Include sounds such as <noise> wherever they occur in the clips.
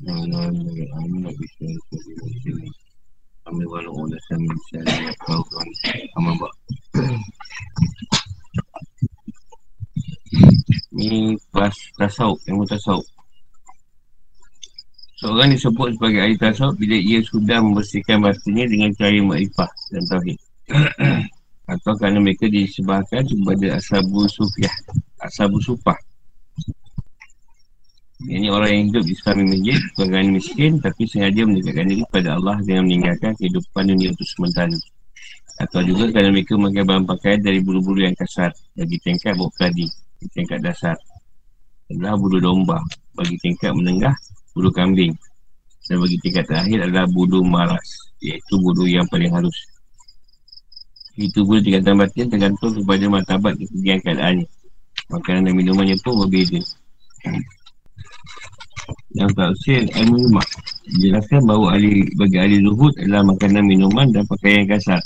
Kami walau oleh kami bisa kau kan amal buat. Ni pas tasawuf, yang tasawuf. Seorang disebut sebagai ahli tasawuf bila ia sudah membersihkan batinnya dengan cahaya makrifah dan tauhid. <clears throat> Atau kerana mereka disebabkan kepada asabu sufiah, asabu sufah. Ini orang yang hidup di sekitar masjid, bukan miskin tapi sengaja mendekatkan diri kepada Allah dengan meninggalkan kehidupan dunia untuk sementara. Atau juga kerana mereka memakai bahan pakaian dari bulu-bulu yang kasar bagi tingkat bau tadi, tingkat dasar. Adalah bulu domba bagi tingkat menengah bulu kambing dan bagi tingkat terakhir adalah bulu maras iaitu bulu yang paling halus itu bulu tingkatan batin tergantung kepada martabat ketinggian keadaannya makanan dan minumannya pun berbeza yang tak usil ilmu rumah jelaskan bahawa ahli, bagi ahli zuhud adalah makanan minuman dan pakaian kasar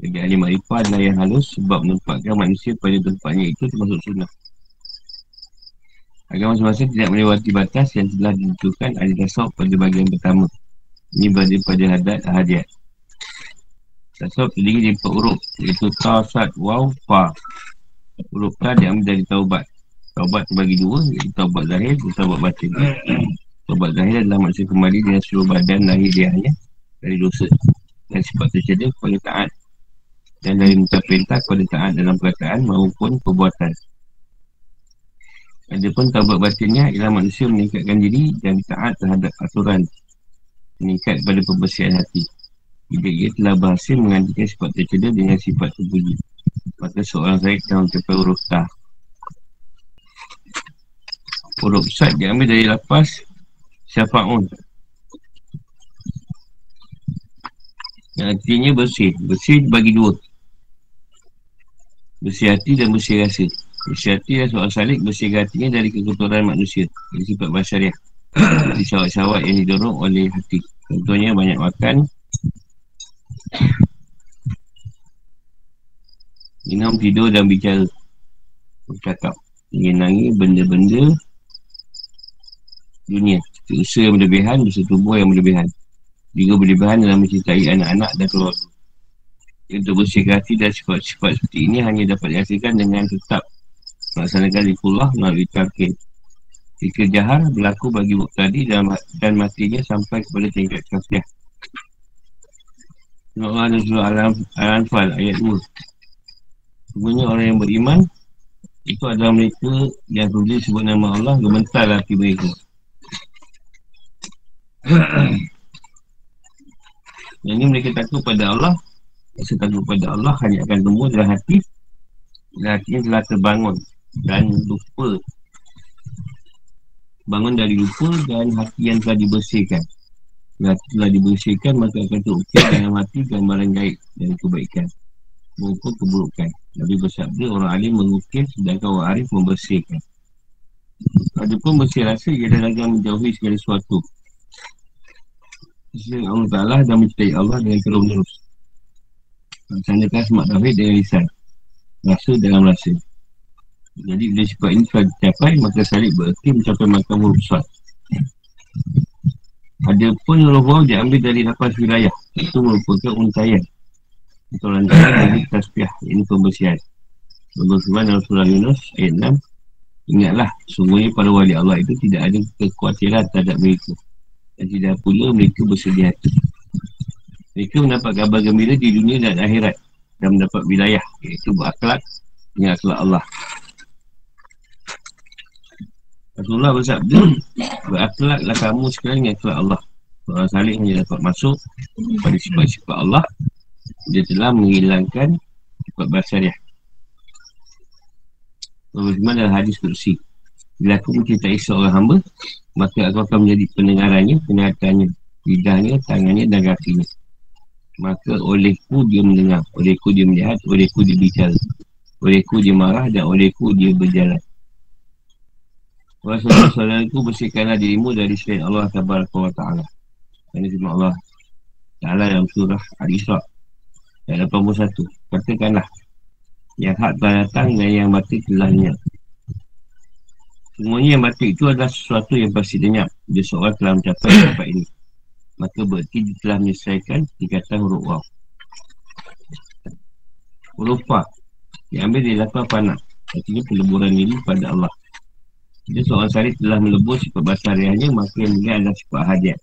bagi ahli makrifah adalah yang halus sebab menempatkan manusia pada tempatnya itu termasuk sunnah Agama semasa tidak melewati batas yang telah ditentukan ahli tasawuf pada bagian pertama. Ini berada pada hadat hadiat. Tasawuf terdiri dari empat huruf iaitu ta, sad, waw, fa. Huruf ta diambil dari taubat. Taubat terbagi dua iaitu taubat zahir dan taubat batin. taubat zahir adalah maksud kembali dengan seluruh badan lahir dianya dari dosa. Dan sifat tercedek kepada taat. Dan dari minta perintah kepada taat dalam perkataan maupun perbuatan. Adapun taubat batinnya ialah manusia meningkatkan diri dan taat terhadap aturan meningkat pada pembersihan hati. Jika ia telah berhasil menggantikan sifat tercedera dengan sifat terpuji. Maka seorang telah mencapai huruf ta. Huruf sat diambil dari lapas syafa'un. Yang artinya bersih. Bersih bagi dua. Bersih hati dan bersih rasa. Bersihati dan soal salik bersihkan hatinya dari kekotoran manusia Dari sifat masyarakat Dari syawat-syawat yang didorong oleh hati Contohnya banyak makan Minum, tidur dan bicara Bercakap Menyenangi benda-benda Dunia Usaha yang berlebihan, usaha tubuh yang berlebihan Juga berlebihan dalam mencintai anak-anak dan keluarga Untuk bersihkan hati dan sifat-sifat seperti ini Hanya dapat dihasilkan dengan tetap melaksanakan zikrullah melalui tarkir. Jika jahar berlaku bagi tadi dan, dan matinya sampai kepada tingkat kafiah. Surah Al-Anfal ayat 2. Sebenarnya orang yang beriman itu adalah mereka yang tulis sebut nama Allah gementar hati mereka. Yang ini mereka takut pada Allah. Rasa takut pada Allah hanya akan tumbuh dalam hati. Dan hatinya telah terbangun dan lupa. Bangun dari lupa dan hati yang telah dibersihkan. Hati telah dibersihkan maka akan terukir <coughs> dalam hati gambaran gaib dan kebaikan. Maupun keburukan. Nabi bersabda orang alim mengukir sedangkan orang arif membersihkan. Ada pun bersih rasa ia yang menjauhi segala sesuatu Sesuai Allah Ta'ala dan mencintai Allah dengan terus menerus Melaksanakan semak tauhid dengan lisan. Rasa dalam rasa. Jadi bila sifat ini telah dicapai Maka salib berarti mencapai makam huruf suat Ada pun diambil dari lapas wilayah. Itu merupakan untayan. Atau lantaran dari tasbiah Ini pembersihan. Dalam surah Yunus ayat 6 Ingatlah, sungguhnya para wali Allah itu tidak ada kekhawatiran terhadap mereka Dan tidak pula mereka bersedia hati. Mereka mendapat kabar gembira di dunia dan akhirat Dan mendapat wilayah Iaitu berakhlak dengan akhlak Allah. Rasulullah bersabda <clears throat> Berakhlaklah kamu sekarang dengan akhlak Allah. Orang salih hanya dapat masuk Pada sifat-sifat Allah Dia telah menghilangkan Sifat basariah. Bagaimana hadis kursi Bila aku mencintai seorang hamba Maka aku akan menjadi pendengarannya Pendengarannya Lidahnya, tangannya dan kakinya Maka olehku dia mendengar Olehku dia melihat Olehku dia bicara. Olehku dia marah Dan olehku dia berjalan. Rasulullah SAW itu bersihkanlah dirimu dari selain Allah Ta'ala. Ini firman Allah Ta'ala dalam surah Al-Isra Ayat 81 Katakanlah Yang hak telah datang dan yang mati telah niat Semuanya yang batik itu adalah sesuatu yang pasti lenyap. Dia seorang telah mencapai <coughs> tempat ini. Maka berarti dia telah menyelesaikan dikata huruf waw. Huruf fa. Diambil dari lapan panah. Artinya peleburan diri pada Allah. Dia seorang salib telah melebur sifat basar harianya maka yang dia adalah sifat hajat.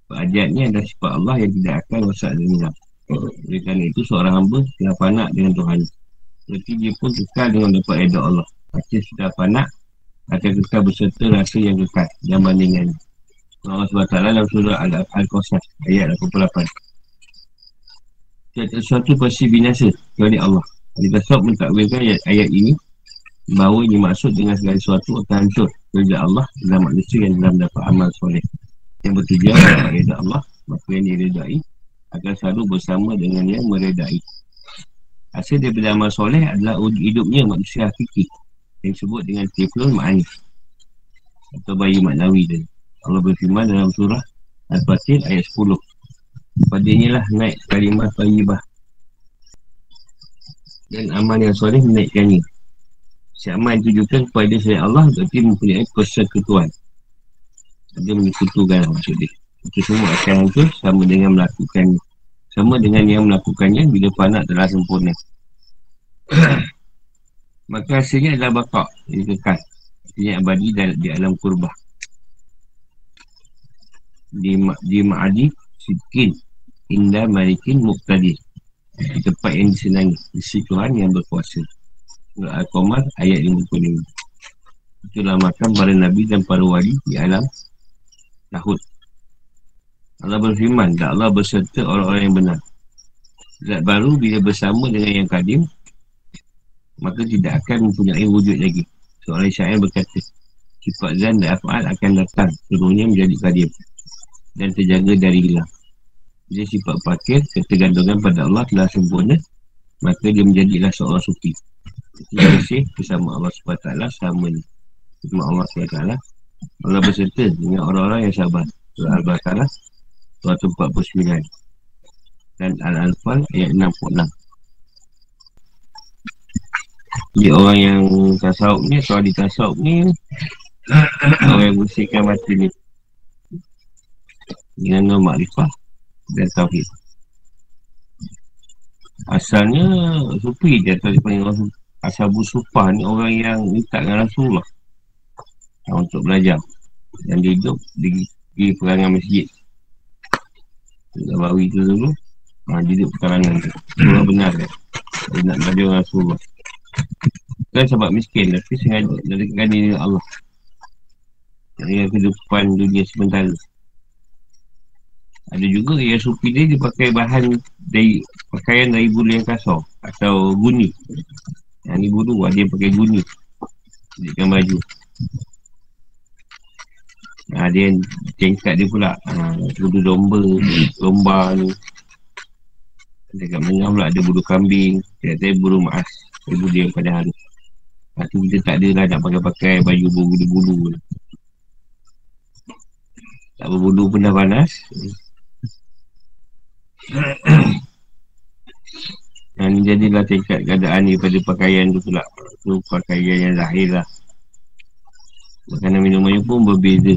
Sifat hajat ni adalah sifat Allah yang tidak akan rosak dan hilang. Oleh kerana itu seorang hamba telah panak dengan Tuhan. Berarti dia pun kekal dengan dapat edak Allah. Pasti sudah panak akan kekal berserta rasa yang kekal dan bandingan. Allah SWT dalam surah Al-Qasas ayat 88. Tiada sesuatu pasti binasa kecuali Allah. Ada kasab mentakwilkan ayat, ayat ini bahawa ini maksud dengan segala sesuatu akan hancur kerja Allah dalam manusia yang dalam dapat amal soleh yang bertujuan reda Allah maka yang diredai akan selalu bersama dengan yang meredai hasil daripada amal soleh adalah hidupnya manusia hakiki yang disebut dengan tiflul ma'anif atau bayi maknawi tadi Allah berfirman dalam surah Al-Fatih ayat 10 pada inilah naik kalimah tayyibah. Dan amal yang soleh menaikkannya. Si amal yang tujukan kepada saya Allah Berarti mempunyai persekutuan. Dia menyekutukan maksud dia. Itu semua akan hancur sama dengan melakukan Sama dengan yang melakukannya Bila panak telah sempurna <clears throat> Maka hasilnya adalah bakak Ini kekal. Ini abadi di alam kurbah. Di, di ma'adi Sidkin. Indah marikin muqtadir. Di tempat yang disenangi. Di Tuhan yang berkuasa. Al-Qamar ayat 55 Itulah makan para Nabi dan para wali di alam Lahud Allah berfirman Dan Allah berserta orang-orang yang benar. Zat baru bila bersama dengan yang kadim Maka tidak akan mempunyai wujud lagi. Seorang syair berkata Sifat zan dan af'al akan datang. Seluruhnya menjadi kadim Dan terjaga dari hilang. Jadi sifat fakir Ketergantungan pada Allah telah sempurna Maka dia menjadilah seorang sufi. Bersih bersama Allah SWT sama Cuma Allah SWT Allah berserta dengan orang-orang yang sabar. Surah Al-Baqarah Surah 49 Dan Al-Anfal ayat 66 Jadi orang yang tasawuf ni Atau di tasawuf ni Orang yang bersihkan mati ni Dengan nama makrifah Dan tauhid. Asalnya Sufi dia atau dia panggil orang Ashabu Sufah ni orang yang minta dengan Rasulullah. Untuk belajar. Dan dia hidup di, di perangan masjid. Nabawi tu dulu ha, Dia hidup perangan tu. Rasulullah benar kan Dia nak belajar Rasulullah Kan sebab miskin Tapi sengaja dari diri Allah. Dari kehidupan dunia sementara. Ada juga yang supi dia dia pakai bahan dari pakaian dari bulu yang kasar atau guni. Yang ni bulu ada yang pakai guni. Jadikan baju Ada yang cengkat dia pula. Ha, Bulu domba Lomba ni. Dekat mana pula ada bulu kambing Kata-kata bulu maas Bulu yang pada hari. Lepas kita tak ada lah nak pakai-pakai baju bulu-bulu Tak berbulu pun dah panas. <clears throat> Ni jadilah tingkat keadaan ni pada pakaian tu pula. Tu pakaian yang lahir lah. Makanan minumannya pun berbeza.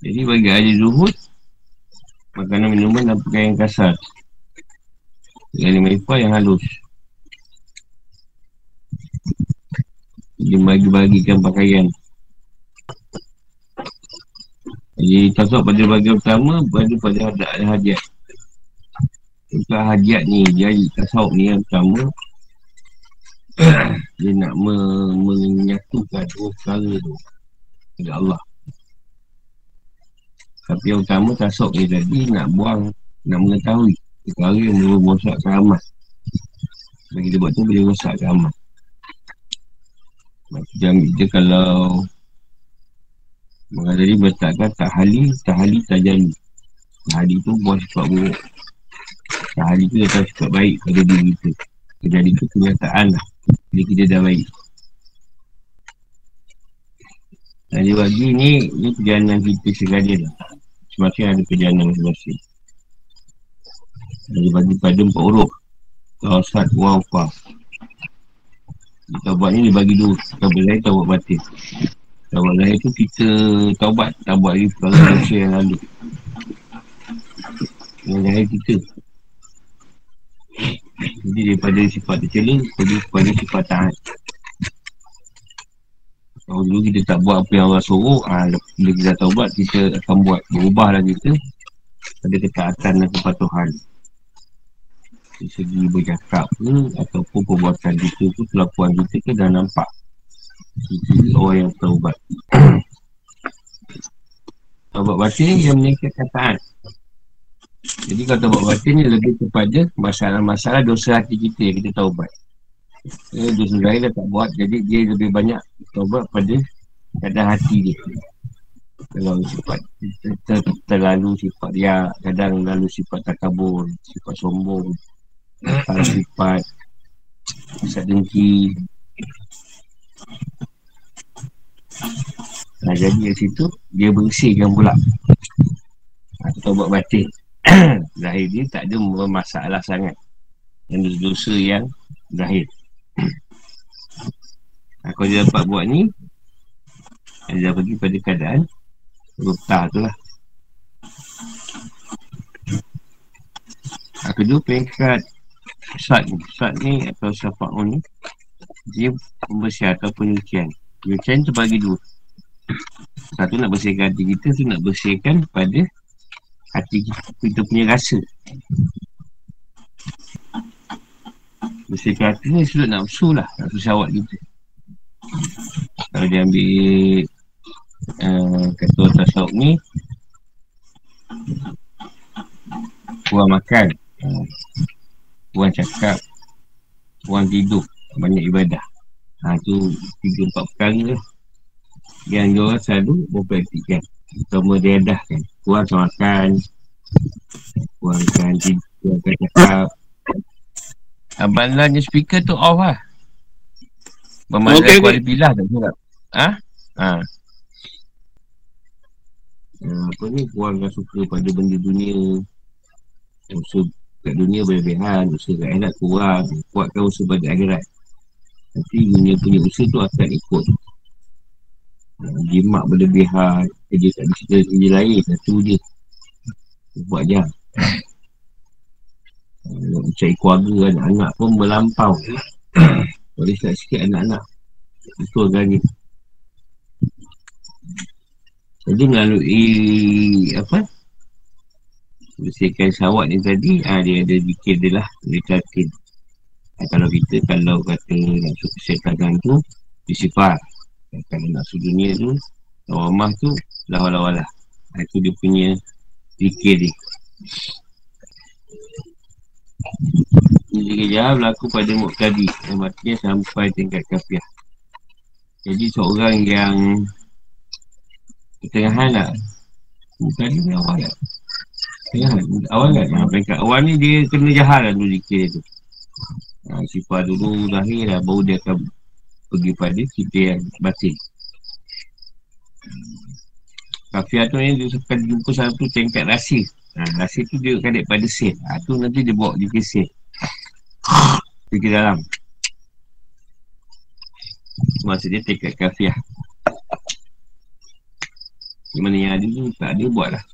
Jadi bagi ahli zuhud Makanan minuman dan pakaian kasar Dengan lima yang halus Dia bagi-bagikan pakaian. Jadi tasawuf pada bagian utama Pada pada hadiah. Bukan hajat ni Jadi tasawuf ni yang pertama. <clears throat> Dia nak me- menyatukan dua perkara tu Kepada Allah. Tapi yang utama tasawuf ni tadi Nak buang Nak mengetahui Perkara yang boleh merosakkan amal Bagi dia buat tu boleh merosakkan amal Macam dia kalau Mengadari bertakkan tak hali Tak hali tak jali Hali tu buat sifat buruk. Sehari tu datang sifat baik pada diri kita. Kejadian itu kenyataan lah. Jadi kita dah baik. Dan dia bagi ni Ni perjalanan kita sekali lah Semakin ada perjalanan masing-masing Dia bagi pada empat huruf Tawasat wawfa Taubat ni dibagi dua. Taubat lahir, taubat batin. Taubat lahir tu kita taubat. Taubat lagi perkara dosa yang lalu. Yang lahir kita. Jadi daripada sifat tercela, pergi kepada sifat taat. Kalau dulu kita tak buat apa yang Allah suruh, ha, bila kita taubat, kita akan buat. Berubahlah kita pada ketaatan dan kepatuhan. Dari segi bercakap ke, ataupun perbuatan kita tu, kelakuan kita ke dah nampak. Jadi orang yang taubat. <clears throat> taubat batin yang meningkatkan taat. Jadi kalau taubat batin ni lebih kepada masalah-masalah dosa hati kita yang kita taubat. Eh, dosa lain dah tak buat, jadi dia lebih banyak taubat pada kadang hati dia. Kalau sifat ter, ter, terlalu sifat dia, kadang lalu sifat takabur, sifat sombong, kalau sifat sifat dengki. Nah, jadi di situ dia bersihkan pula. Atau buat batin. <clears throat> Zahir dia tak ada masalah sangat Yang dosa yang Zahir <clears throat> Aku dia dapat buat ni Dia pergi pada keadaan Ruptah tu lah Aku dulu peringkat Sat ni Sat ni atau syafaat ni Dia pembersihan atau penyucian. Penyucian tu bagi dua. Satu nak bersihkan hati kita tu nak bersihkan pada hati kita punya rasa. Bersihkan hati ni sudut nafsu lah Nafsu syawat kita. Kalau dia ambil uh, Kata tasawuf ni Kurang makan. uh, Kurang cakap Kurang tidur Banyak ibadah. Ha tu tiga empat perkara Yang dia orang selalu Berpraktikkan Pertama dia dah kan. Kurang makan. Kurangkan tidur Kurangkan cakap. Abang speaker tu off lah. Bermakna okay, kuali bilah tak silap Ha? Ha. Uh, apa ni? Kurangkan suka pada benda dunia. Usaha kat dunia berlebihan usaha kat akhirat kurang kuatkan usaha pada akhirat. Nanti dunia punya usaha tu akan ikut. Jimat berlebihan kerja kat cerita kerja lain satu je. Buat je nak mencari keluarga anak-anak pun melampau. Boleh tak sikit anak-anak? Itu agaknya. Jadi melalui apa bersihkan syawat ni tadi ha, dia ada zikir dia lah dia ha, kalau kita kalau kata nafsu kesihatan tu disifar kalau nafsu dunia tu Rawamah tu lawa-lawa lah. Itu dia punya fikir dia. Ini dia berlaku pada Muqtadi. Matinya sampai tingkat kafiah. Jadi seorang yang Ketengahan lah. Muqtadi ni awal lah Ketengahan Awal kan ha, Peringkat awal ni dia kena jahat lah dulu zikir tu. Ha, Sifat dulu lahir lah Baru dia akan pergi pada kita yang batin. Kafiah tu ni dia akan jumpa satu tingkat rasi ha, Rasi tu dia akan pada sen ha, tu nanti dia bawa ke sen Pergi dalam. Maksud dia tingkat kafiah Di mana yang ada tu tak ada buat lah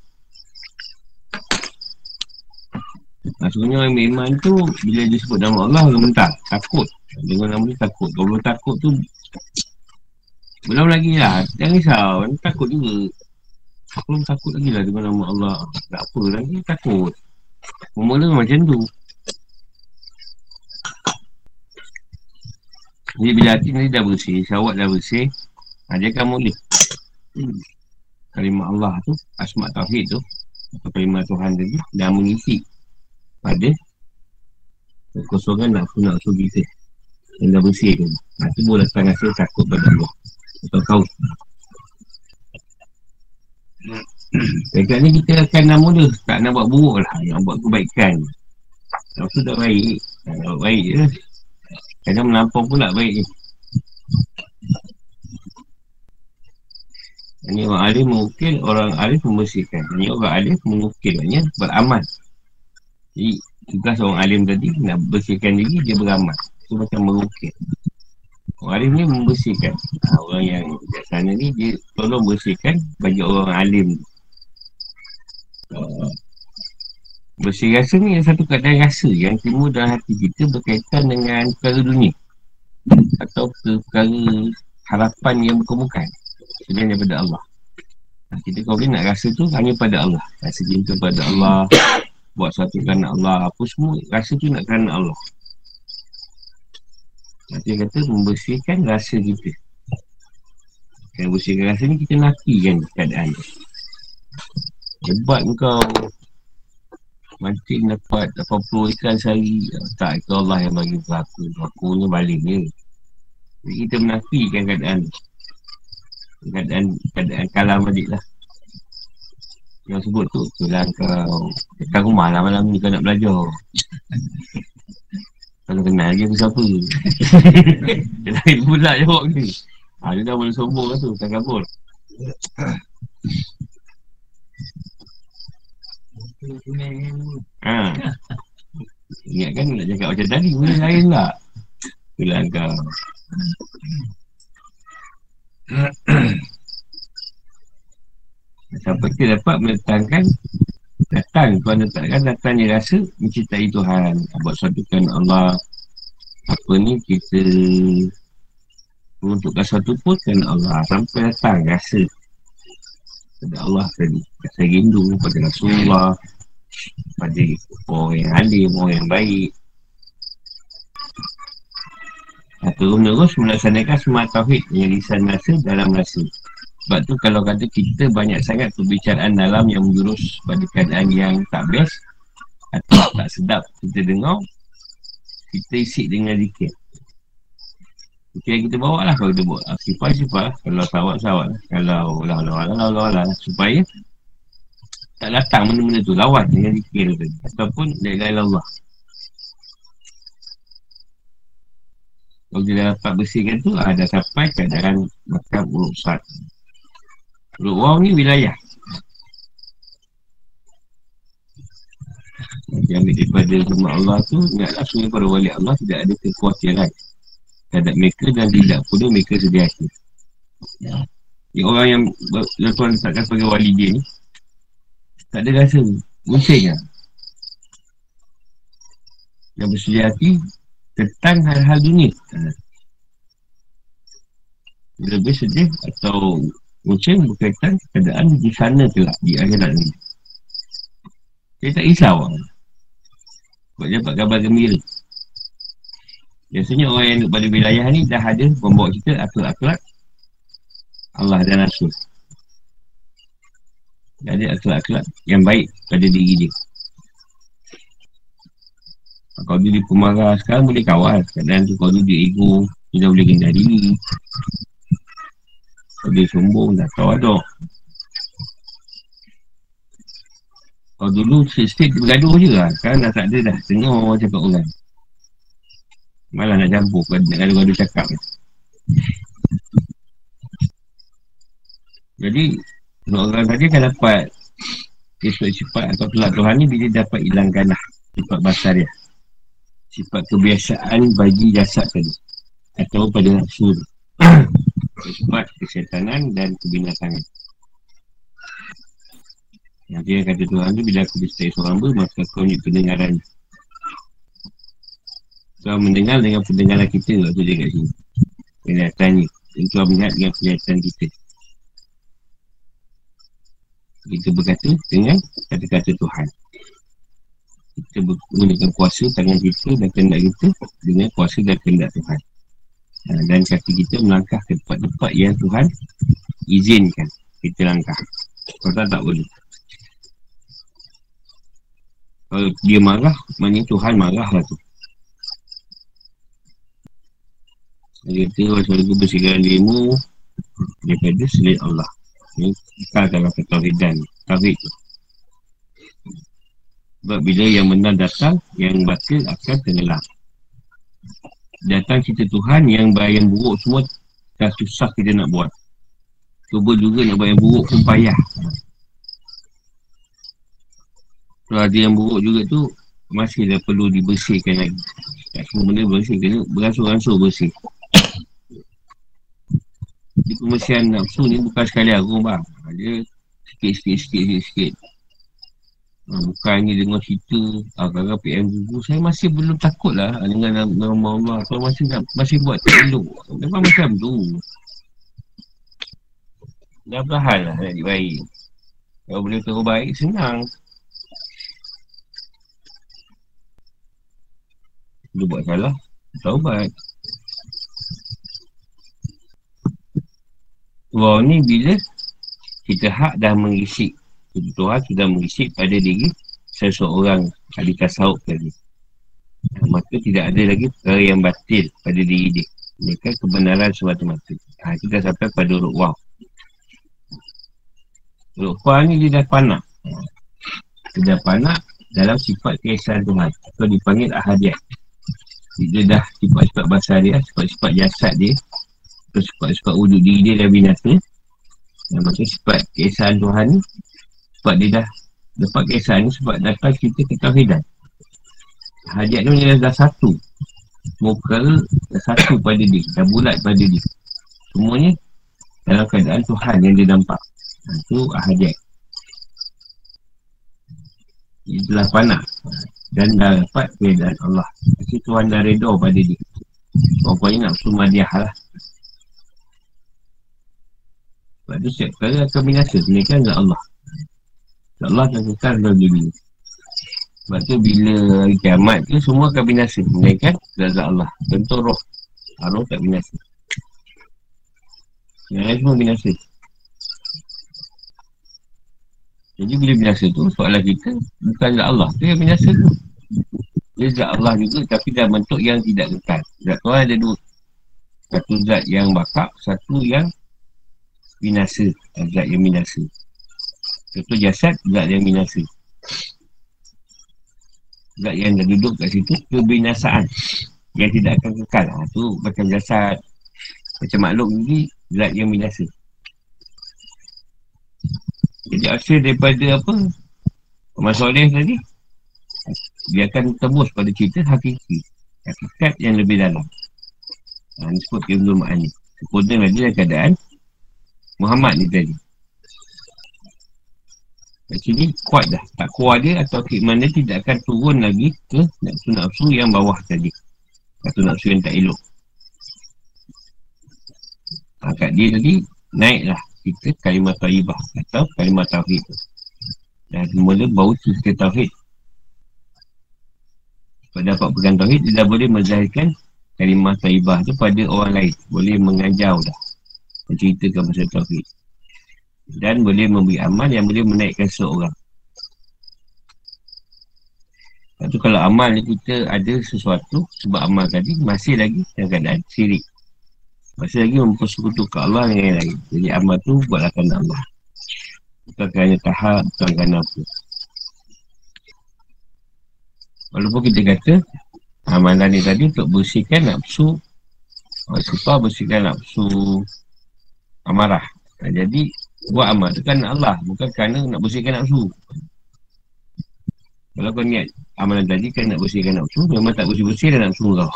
Maksudnya orang beriman tu Bila dia sebut nama Allah Dia mentah Takut. Dengan nama dia takut. Kalau takut tu belum lagi lah. Jangan risau Takut juga. Belum takut lagi lah Dengan nama Allah. Tak apa lagi Takut. Memula macam tu. Jadi bila hati ni dah bersih Syawak dah bersih ha, Dia akan mula. Hmm. Kalimah Allah tu Asma' Tauhid tu Atau kalimah Tuhan tadi Dah mengisi Pada Kekosongan nafsu-nafsu kita Yang dah bersih tu. Ha, Itu boleh datang rasa takut pada Allah. Atau kau. Dekat ni kita akan nak mula Tak nak buat buruk lah. Yang buat kebaikan. Tu dah baik. Buat baik je. Kadang melampau pula baik ni. Ini orang alim mengukir Orang alim membersihkan. Ini orang alim mengukir Maksudnya beramal Jadi tugas orang alim tadi Nak bersihkan diri Dia beramal. Itu macam mengukir Waris ni membersihkan. Ha, Orang yang sana ni Dia tolong bersihkan Bagi orang alim. Uh, Bersih rasa ni Satu keadaan rasa Yang timbul dalam hati kita Berkaitan dengan perkara dunia. Atau perkara Harapan yang berkemukan Sebenarnya daripada Allah. Kita kalau boleh nak rasa tu hanya pada Allah. Rasa cinta pada Allah Buat sesuatu kerana Allah Apa semua rasa tu nak kerana Allah. Nanti kata membersihkan rasa kita. Kalau bersihkan rasa ni kita nafikan keadaan tu Hebat kau. Mancing dapat 80 ikan sehari. Tak, itu Allah yang bagi pelaku Pelaku ni balik ni. Jadi kita menafikan keadaan. Keadaan, keadaan kalam balik lah yang sebut tu. Itulah kau dekat rumah lah malam ni kau nak belajar. Kalau kenal lagi aku siapa? Dia lain pula jawab ni. Ha, dia dah boleh sombong lah tu tak kabur. Ha. ingat kan nak cakap macam tadi boleh lain lah itulah kau Sampai kita dapat meletakkan Datang. Tuhan letakkan datangnya rasa Mencintai Tuhan. Buat suatu kan Allah. Apa ni kita Untuk satu pun kan Allah. Sampai datang rasa Pada Allah tadi Rasa rindu pada Rasulullah Pada orang yang alim Orang yang baik. Terus menerus melaksanakan semua tauhid yang lisan rasa dalam rasa. Sebab tu kalau kata kita banyak sangat perbicaraan dalam yang menjurus pada keadaan yang tak best atau tak sedap kita dengar, kita isi dengan zikir. Yang kita bawa lah kalau kita buat. Ah, sifat lah. Kalau sawat sawat lah. Kalau lah lah lah lah lah lah supaya tak datang benda-benda tu lawan dengan zikir tu ataupun dari Allah. Kalau dia dapat bersihkan tu Ada ah, sampai keadaan Makan urut wang ni wilayah. Yang ambil daripada rumah Allah tu Ingatlah sebenarnya para wali Allah Tidak ada kekuatan Terhadap mereka dan tidak pula mereka sedia hati. Ya. Orang yang Tuhan letakkan sebagai wali dia ni Tak ada rasa Muncing lah Yang bersedia hati tentang hal-hal dunia. Lebih sedih atau macam berkaitan keadaan di sana kelak, di akhirat ni. Dia tak risau. Sebab dia dapat kabar gembira. Biasanya orang yang duduk pada wilayah ni dah ada membawa kita akhlak-akhlak Allah dan Rasul. Dah ada akhlak-akhlak yang baik pada diri dia. Kalau dia pemarah sekarang boleh kawal Kadang tu kalau dia ego Dia dah boleh kendali dia sombong dah tahu ada. Kalau dulu state bergaduh je lah. Sekarang dah tak ada dah. Tengok cakap orang. Malah nak campur Nak gaduh-gaduh cakap. Jadi Orang tadi akan dapat Sifat-sifat atau kelak Tuhan ni Bila dapat hilangkan lah Sifat basar dia. Sifat kebiasaan bagi jasad tadi. Atau pada nafsu sifat <coughs> kesetanan dan kebinasangan yang dia kata Tuhan tu bila aku bersetai seorang ber maka kau ni pendengaran. Kau mendengar dengan pendengaran kita waktu dia kat sini. Dia tanya kau melihat dengan penglihatan kita. Kita berkata dengan kata-kata Tuhan. Kita menggunakan kuasa tangan kita dan kendak kita dengan kuasa dan kendak Tuhan. ha, dan kaki kita melangkah ke tempat-tempat yang Tuhan izinkan kita langkah. Kalau tak tak boleh. Kalau dia marah maknanya Tuhan marah lah tu. Dia kata kalau aku bersihkan dirimu daripada selain Allah. Ni kita dalam ketauhidan tauhid tu. Sebab bila yang benar datang, yang batil akan tenggelam. Datang kita Tuhan yang bayang buruk semua dah susah kita nak buat. Cuba juga nak buat yang buruk pun payah. Kalau ada yang buruk juga tu, masih dah perlu dibersihkan lagi. Tak semua benda bersih, kena beransur-ansur bersih. Jadi pembersihan nafsu ni bukan sekali aku bang. Dia sikit-sikit-sikit-sikit. Ha, bukan ni dengar cerita Agak-agak PM gugur Saya masih belum takut lah Dengan nama Allah Kalau masih masih buat tak elok Memang macam tu. Dah berhal lah nak baik Kalau boleh terus baik senang. Dia buat salah Taubat. Wow ni bila Kita hak dah mengisi kebutuhan sudah mengisi pada diri seseorang ahli tasawuf tadi. Maka tidak ada lagi perkara yang batil pada diri dia. Mereka kebenaran semata-mata. Ha, kita dah sampai pada rukwah. Rukwah ni dia dah panak. Dia dah panak dalam sifat keesaan Tuhan. Atau dipanggil ahadiat. Dia dah sifat-sifat basar dia, sifat-sifat jasad dia. Sifat-sifat wujud diri dia dah binasa. Yang maksud sifat keesaan Tuhan ni sebab dia dah dapat kisah ni sebab datang kita ke Tauhidan. Hajat tu dah, dah satu. Muka dah satu pada dia. Dah bulat pada dia. Semuanya dalam keadaan Tuhan yang dia nampak. Itu hajat. Dia telah panak. Dan dah dapat keadaan Allah. Jadi Tuhan dah reda pada dia. Pokoknya nak suruh dia lah. Sebab tu setiap perkara akan binasa. Mereka dengan Allah. Allah akan kekal dalam dunia Sebab tu bila hari kiamat tu semua akan binasa. Mereka Zazat Allah. Tentu roh. Roh tak binasa. Yang lain semua binasa. Jadi bila binasa tu soalan kita Bukan zat Allah. Tu yang binasa tu. Dia zat Allah juga tapi dalam bentuk yang tidak kekal. Zat Tuhan ada dua. Satu zat yang bakar Satu yang binasa. Zat yang binasa Contoh jasad, zat yang binasa. Zat yang dah duduk kat situ, kebinasaan. Yang tidak akan kekal. Ha, tu macam jasad. Macam makhluk ni, zat yang binasa. Jadi hasil daripada apa? Masalah tadi. Dia akan tembus pada cerita hakiki. Hakikat yang lebih dalam. Ha, ini sebut Ibn Ma'ani. Sempurna lagi keadaan Muhammad ni tadi. Sini kuat dah. Tak kuat dia atau khidmat dia tidak akan turun lagi ke nafsu-nafsu yang bawah tadi. Atau nafsu yang tak elok. Ha, kat dia tadi naiklah kita kalimah ta'ibah atau kalimah tauhid Dan mula bau kita tauhid. Pada dapat pegang tauhid, dia dah boleh menzahirkan kalimah ta'ibah tu pada orang lain. Boleh mengajau dah. Menceritakan pasal tauhid dan boleh memberi amal yang boleh menaikkan seseorang. Lepas tu kalau amal ni kita ada sesuatu sebab amal tadi masih lagi dalam keadaan sirik. Masih lagi mempersekutukan Allah dengan yang lain. Jadi amal tu buatlah kerana Allah. Bukan kerana tahap, bukan kerana apa. Walaupun kita kata amalan ni tadi untuk bersihkan nafsu Supaya bersihkan nafsu amarah. Jadi buat amal tu kan Allah bukan kerana nak bersihkan nafsu kalau kau niat amalan tadi kan nak bersihkan nafsu memang tak bersih-bersih dah nafsu kau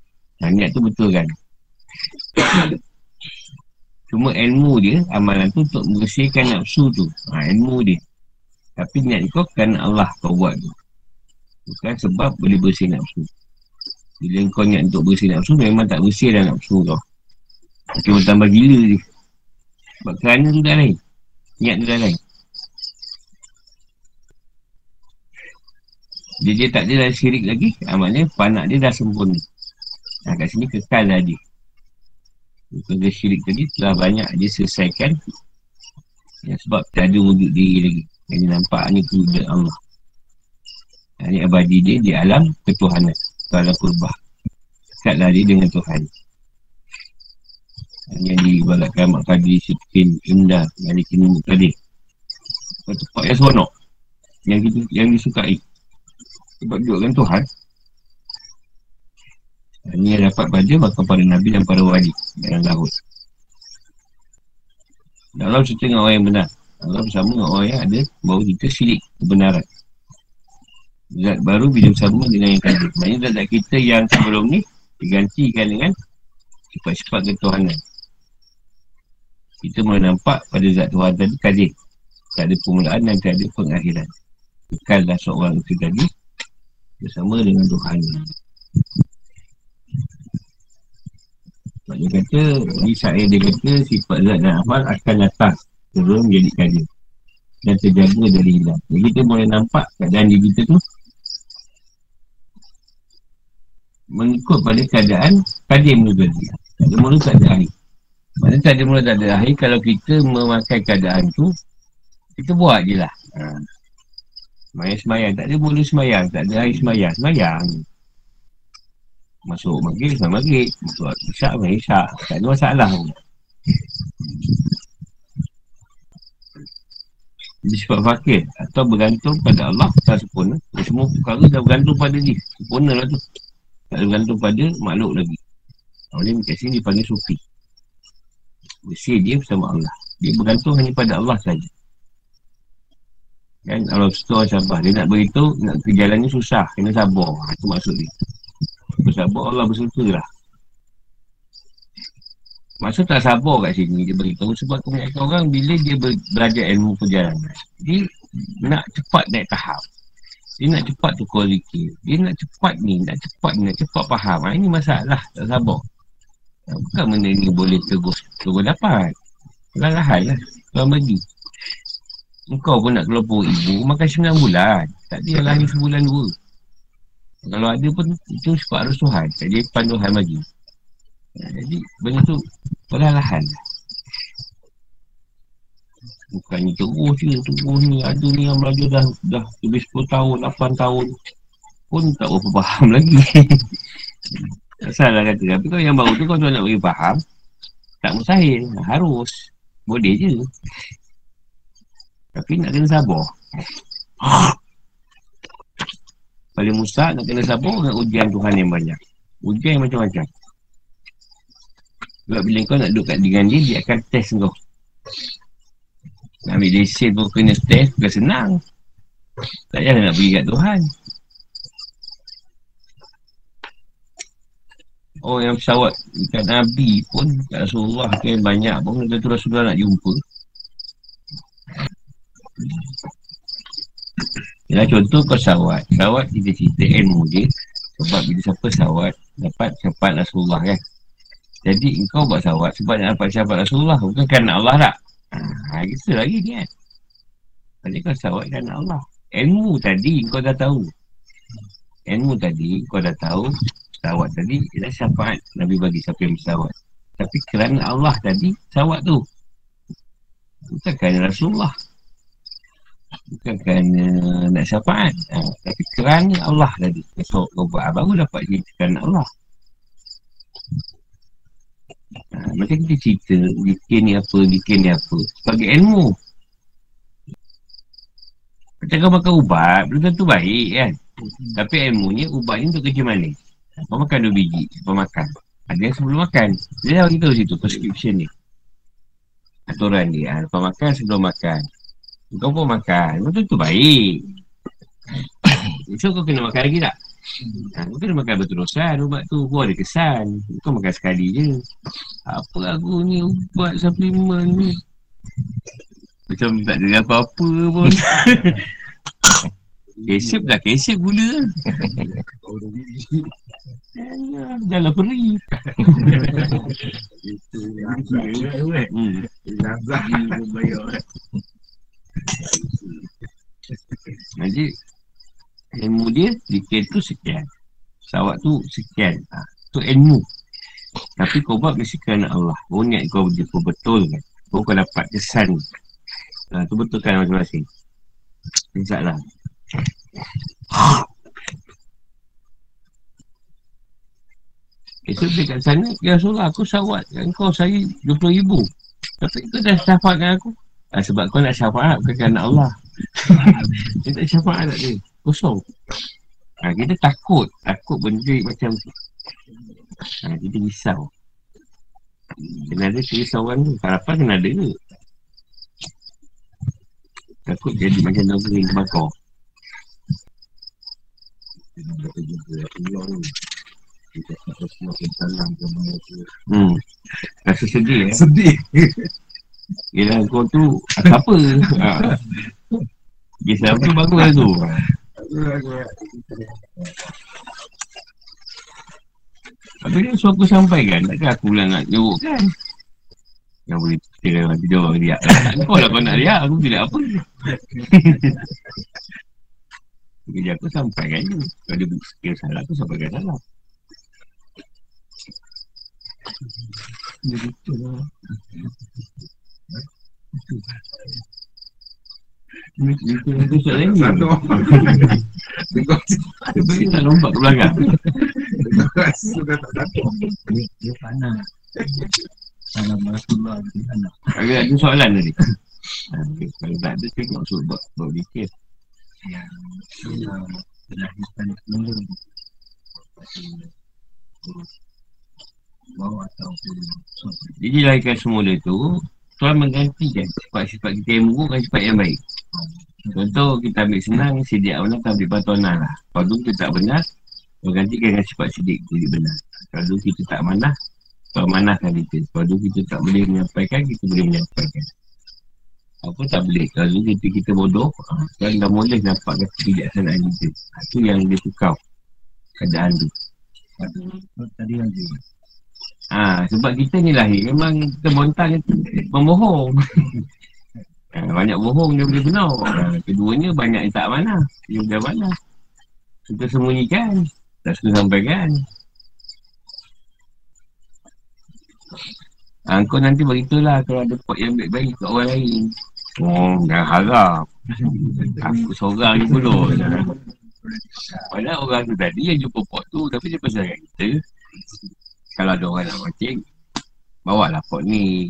<laughs> nah, niat tu betul kan? <coughs> Cuma ilmu dia amalan tu untuk bersihkan nafsu tu. Ha, ilmu dia. Tapi niat kau kan Allah kau buat tu. Bukan sebab boleh bersih nafsu bila kau niat untuk bersih nafsu memang tak bersih dah nafsu kau cuma tambah gila je sebab kerana tu dah lain Niat tu dah lain Dia, dia tak ada syirik lagi. Amalnya panak dia dah sempurna. Nah kat sini kekal dah dia. Dia syirik tadi Telah banyak dia selesaikan. Ya, Sebab tak ada wujud diri lagi. Yang dia nampak ni kewujudan Allah Ini abadi dia di alam ketuhanan. Kalau kurbah. Dekatlah dia dengan Tuhan yang dibalatkan Mak Kadir Sikin Indah Yang dikini Mukadir Tempat yang seronok Yang kita, yang disukai. Sebab juga kan Tuhan. Ini yang dapat pada Bahkan para Nabi dan para wali Dalam laut. Dalam cerita dengan orang yang benar. Allah bersama dengan orang yang ada Baru kita silik kebenaran. Zat baru bila bersama dengan yang kadir Maksudnya zat-zat kita yang sebelum ni Digantikan dengan Sifat-sifat ketuhanan Kita boleh nampak pada zat Tuhan tadi kadir. Tak ada permulaan dan tak ada pengakhiran. Bukanlah seorang itu tadi bersama dengan Tuhan. Dia kata, di saya dia kata sifat zat dan amal akan datang turun menjadi kadir. Dan terjaga dari hilang. Jadi kita boleh nampak keadaan diri kita tu mengikut pada keadaan kadir dia. Tak ada mula tak ada akhir. Maksudnya tak ada mula tak ada akhir kalau kita memakai keadaan tu kita buat je lah. Ha. Semayang semayang. Tak ada mula semayang. Tak ada air semayang. Semayang. Masuk maghrib, semayang maghrib. Masuk isyak, semayang isyak. Tak ada masalah pun. Jadi sebab fakir atau bergantung pada Allah tak sempurna. Semua perkara dah bergantung pada dia. Sempurna lah tu. Tak bergantung pada makhluk lagi. Oleh kat sini dipanggil sufi. Bersih dia bersama Allah. Dia bergantung hanya pada Allah saja. Kan? Allah setua sabar Dia nak beritahu Nak ke jalan ni susah. Kena sabar. Itu maksud dia. Bersabar Allah bersuka lah. Maksud tak sabar kat sini Dia beritahu Sebab kebanyakan orang Bila dia belajar ilmu perjalanan Dia nak cepat naik tahap. Dia nak cepat tukar zikir. Dia nak cepat ni Nak cepat ni Nak cepat faham. Ha, Ini masalah Tak sabar Bukan benda ni boleh terus Terus dapat. Perlahan lah. Tuan bagi Engkau pun nak kelompok ibu Makan sembilan bulan. Tak dia lahir sebulan dua. Kalau ada pun Itu sebab harus Tuhan. Tak dia panduhan bagi. Jadi benda tu Perlahan Bukannya terus je Terus ni. Ada ni yang belajar dah Dah lebih 10 tahun 8 tahun. Pun tak berapa faham <laughs> lagi salah kata Tapi kalau yang baru tu tuan nak bagi faham Tak mustahil Harus Boleh je tapi nak kena sabar. <gasps> Paling mustahak nak kena sabar dengan ujian Tuhan yang banyak. Ujian yang macam-macam. Sebab bila kau nak duduk kat dengan dia, dia akan test kau. Nak ambil lesen pun kena test, bukan senang. Tak payah nak pergi kat Tuhan. Oh yang pesawat kat Nabi pun kat Rasulullah kan banyak pun tu Rasulullah nak jumpa. Ya contoh pesawat. Pesawat kita cerita ilmu dia Sebab bila siapa pesawat Dapat syafaat Rasulullah kan? Jadi engkau buat pesawat Sebab nak dapat syafaat Rasulullah. Bukan kerana Allah tak? Ha gitu lagi ni kan? Jadi kau pesawat kerana Allah. Ilmu tadi kau dah tahu. Ilmu tadi kau dah tahu Pesawat tadi Ialah syafaat. Nabi bagi siapa yang pesawat Tapi kerana Allah tadi Pesawat tu. Bukan kerana Rasulullah. Bukan kerana nak syafaat. Ha, Tapi kerana Allah tadi. Esok kau buat baru dapat cerita kerana Allah. Ha, Macam kita cerita Dikir ni apa, dikir ni apa. Sebagai ilmu. Macam kau makan ubat Belum tentu baik kan? Tapi ilmunya ubat ni untuk kerja manis Kau makan dua biji Kau makan Ada yang sebelum makan Dia dah beritahu situ Prescription ni Aturan dia ha, Kau makan sebelum makan kau pun makan. Betul tu baik. So kau kena makan lagi tak? Ha, kau kena makan berterusan ubat tu. Kau ada kesan. Kau makan sekali je. Apa aku ni ubat suplemen ni? Macam tak ada apa-apa pun. <laughs> Kesip dah kesip gula. Dah lah pergi. Itu jadi ilmu dia zikir tu sekian. Sawak tu sekian. Ha, tu ilmu. Tapi kau buat mesti kerana Allah. Kau niat kau kau betul kan. Kau kau dapat kesan. Ha, tu betul kan masing-masing. InsyaAllah. Esok dia kat sana, Ya Rasulullah, aku sawat kan kau saya RM20,000. Tapi kau dah syafaat aku. Ha, sebab kau nak syafaat bukan kerana Allah. <laughs> Dia tak syafaat tak dia. Kosong. Ha, kita takut. Takut benda macam tu. Ha, kita risau. Kena ada kerisauan tu. Harapan kena ada? Takut jadi macam daun kering terbakar. Hmm. Rasa sedih eh? Sedih. Yelah kau tu Apa ha. Kisah tu bagus lah tu Tapi dia suruh aku sampaikan Takkan aku pula nak nyuruk kan Yang boleh kita kan tidur riak Kau lah kau nak riak Aku tidak apa Jadi aku sampaikan je Kalau dia sekiranya salah Aku sampaikan salah. Dia betul lah. Itu itu soalan ni. Dia tak lompat ke belakang. Dia panas. Salam Rasulullah. Ada soalan tadi. Kalau tak ada tengok sebab buat Jadi dilahirkan semula tu Tuhan menggantikan sifat-sifat kita yang buruk dengan sifat yang baik. Contoh kita ambil senang, sidik amanah kita ambil patuanah lah. Kalau kita tak benar, menggantikan dengan sifat sidik jadi benar. Kalau kita tak manah, Tuhan manahkan kita. Kalau kita tak boleh menyampaikan, kita boleh menyampaikan. Apa tak boleh. Kalau dulu kita, kita bodoh, Tuhan dah boleh nampak kebijaksanaan kita. Itu yang dia tukar keadaan tu. Tadi yang dia Ha, sebab kita ni lahir memang kita bontang membohong. <laughs> ha, banyak bohong dia boleh benar. Ha, keduanya banyak yang tak mana. Dia boleh mana. Kita sembunyikan. Tak suka sampaikan. Ha, kau nanti beritulah kalau ada pot yang baik-baik kat orang lain. Oh, jangan harap. Aku seorang ni dulu. Padahal orang tu tadi yang jumpa pot tu tapi dia pasal kita. Kalau ada orang nak mancing bawa lah pot ni.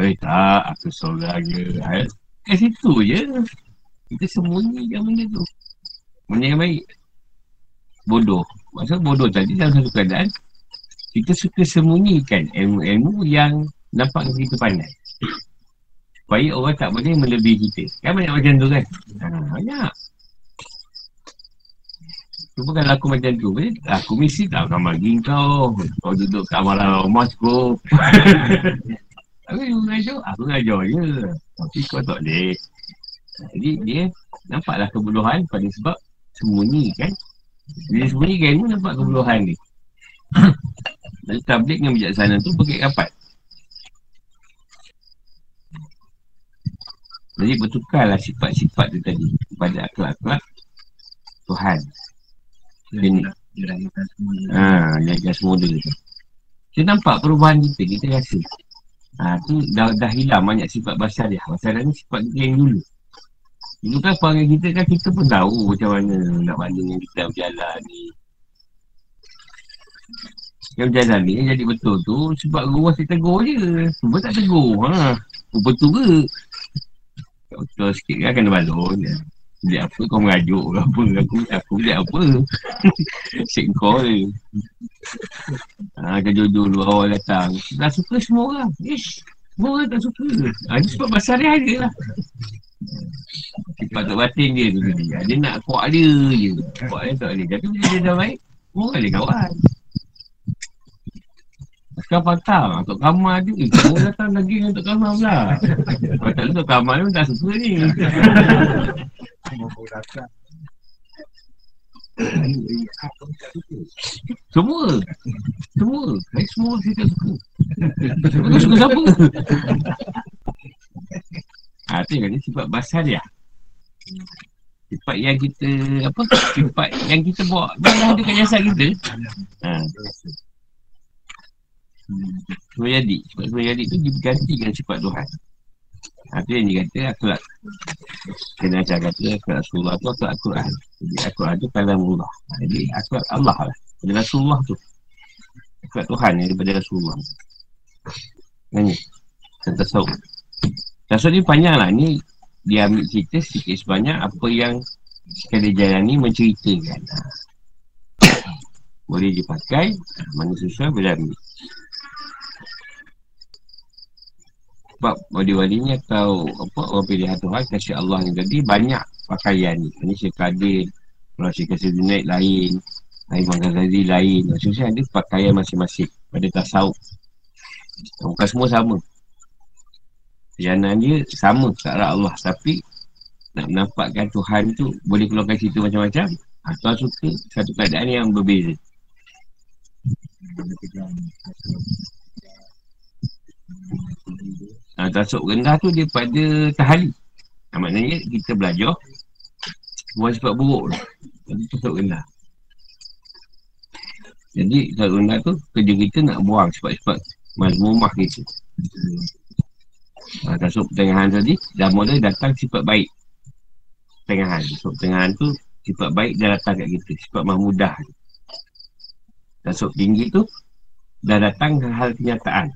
Eh tak aku seorang je. Eh, kat situ je. Kita sembunyi yang benda tu. Benda yang baik. Bodoh. Maksud bodoh tadi dalam satu keadaan kita suka sembunyikan ilmu-ilmu yang nampak kita pandai. Supaya orang tak boleh melebihi kita. Kan banyak macam tu kan? Ha, banyak. Cuma kalau aku macam tu Aku mesti tak akan bagi kau. Kau duduk kat amalan rumah cukup. <laughs> Aku ngajar Aku ngajar je. Tapi kau tak boleh. Jadi dia Nampaklah kebodohan pada sebab Sembunyi kan Bila sembunyi kan nampak kebodohan ni Dan tablik yang bijaksana tu Pergi kapat Jadi bertukarlah sifat-sifat tu tadi Kepada akhlak-akhlak Tuhan ini. Ha, jaga semula tu. Kita nampak perubahan kita, kita rasa. Ha, tu dah, dah hilang banyak sifat basar dia. Basar ni sifat kita yang dulu. Dulu kan perangai kita kan kita pun tahu macam mana nak mana yang kita berjalan ni. Yang berjalan ni jadi betul tu sebab guru saya tegur je. Semua tak tegur. Ha. Betul ke? Betul sikit kan kena balon. Ya. Bilik apa kau merajuk ke apa Aku aku bilik apa <laughs> Sik kau ni ha, Kejujur dulu awal datang Tak suka semua orang Ish Semua orang tak suka ha, Ini sebab pasal dia ada lah Sifat tak batin dia tu tadi ha, Dia nak kuat dia je Kuat dia tak boleh Tapi dia dah baik Semua orang dia kawan sekarang patah. Untuk kamar je. Eh kau datang lagi untuk kamar pula. Kalau tak untuk kamar ni tak suka ni. Semua. Semua. Baik semua kita suka Kau suka siapa? Ha tu yang sifat basar dia. Sifat yang kita Apa? Sifat yang kita bawa Dah ada kat jasad kita. Ha Semua jadi. Sifat semua jadi tu Digantikan sifat Tuhan. Ha, tu yang dia kata akhlak Kena macam kata akhlak Rasulullah tu akhlak Al-Quran Jadi Al-Quran tu kalam Allah ha, Jadi akhlak Allah lah. Pada Rasulullah tu. Akhlak Tuhan yang daripada Rasulullah. Ini Tentang tasawuf. Tasawuf ni panjang lah. Ni dia ambil cerita sikit sebanyak Apa yang sekali jalani menceritakan. Ha. <coughs> Boleh dipakai Mana susah boleh ambil sebab wali-wali ni atau apa orang pilihan Tuhan kasih Allah ni tadi banyak pakaian ni ini Syekh Kadir kalau Syekh Kasih Junaid lain Imam Ghazali lain maksudnya ada pakaian masing-masing pada tasawuf bukan semua sama Perjalanan dia sama ke Allah. Tapi nak menampakkan Tuhan tu boleh keluarkan cerita macam-macam. Atau suka satu keadaan yang berbeza. Ha, tasuk rendah tu dia pada tahali. Ha, maknanya kita belajar buat sifat buruk tu. Jadi tasuk rendah. Jadi tasuk rendah tu kerja kita nak buang sifat-sifat mazmumah kita. Ha, tasuk pertengahan tadi dah mula datang sifat baik. Pertengahan. Tasuk pertengahan tu sifat baik dah datang kat kita. Sifat mahmudah. Tasuk tinggi tu dah datang hal kenyataan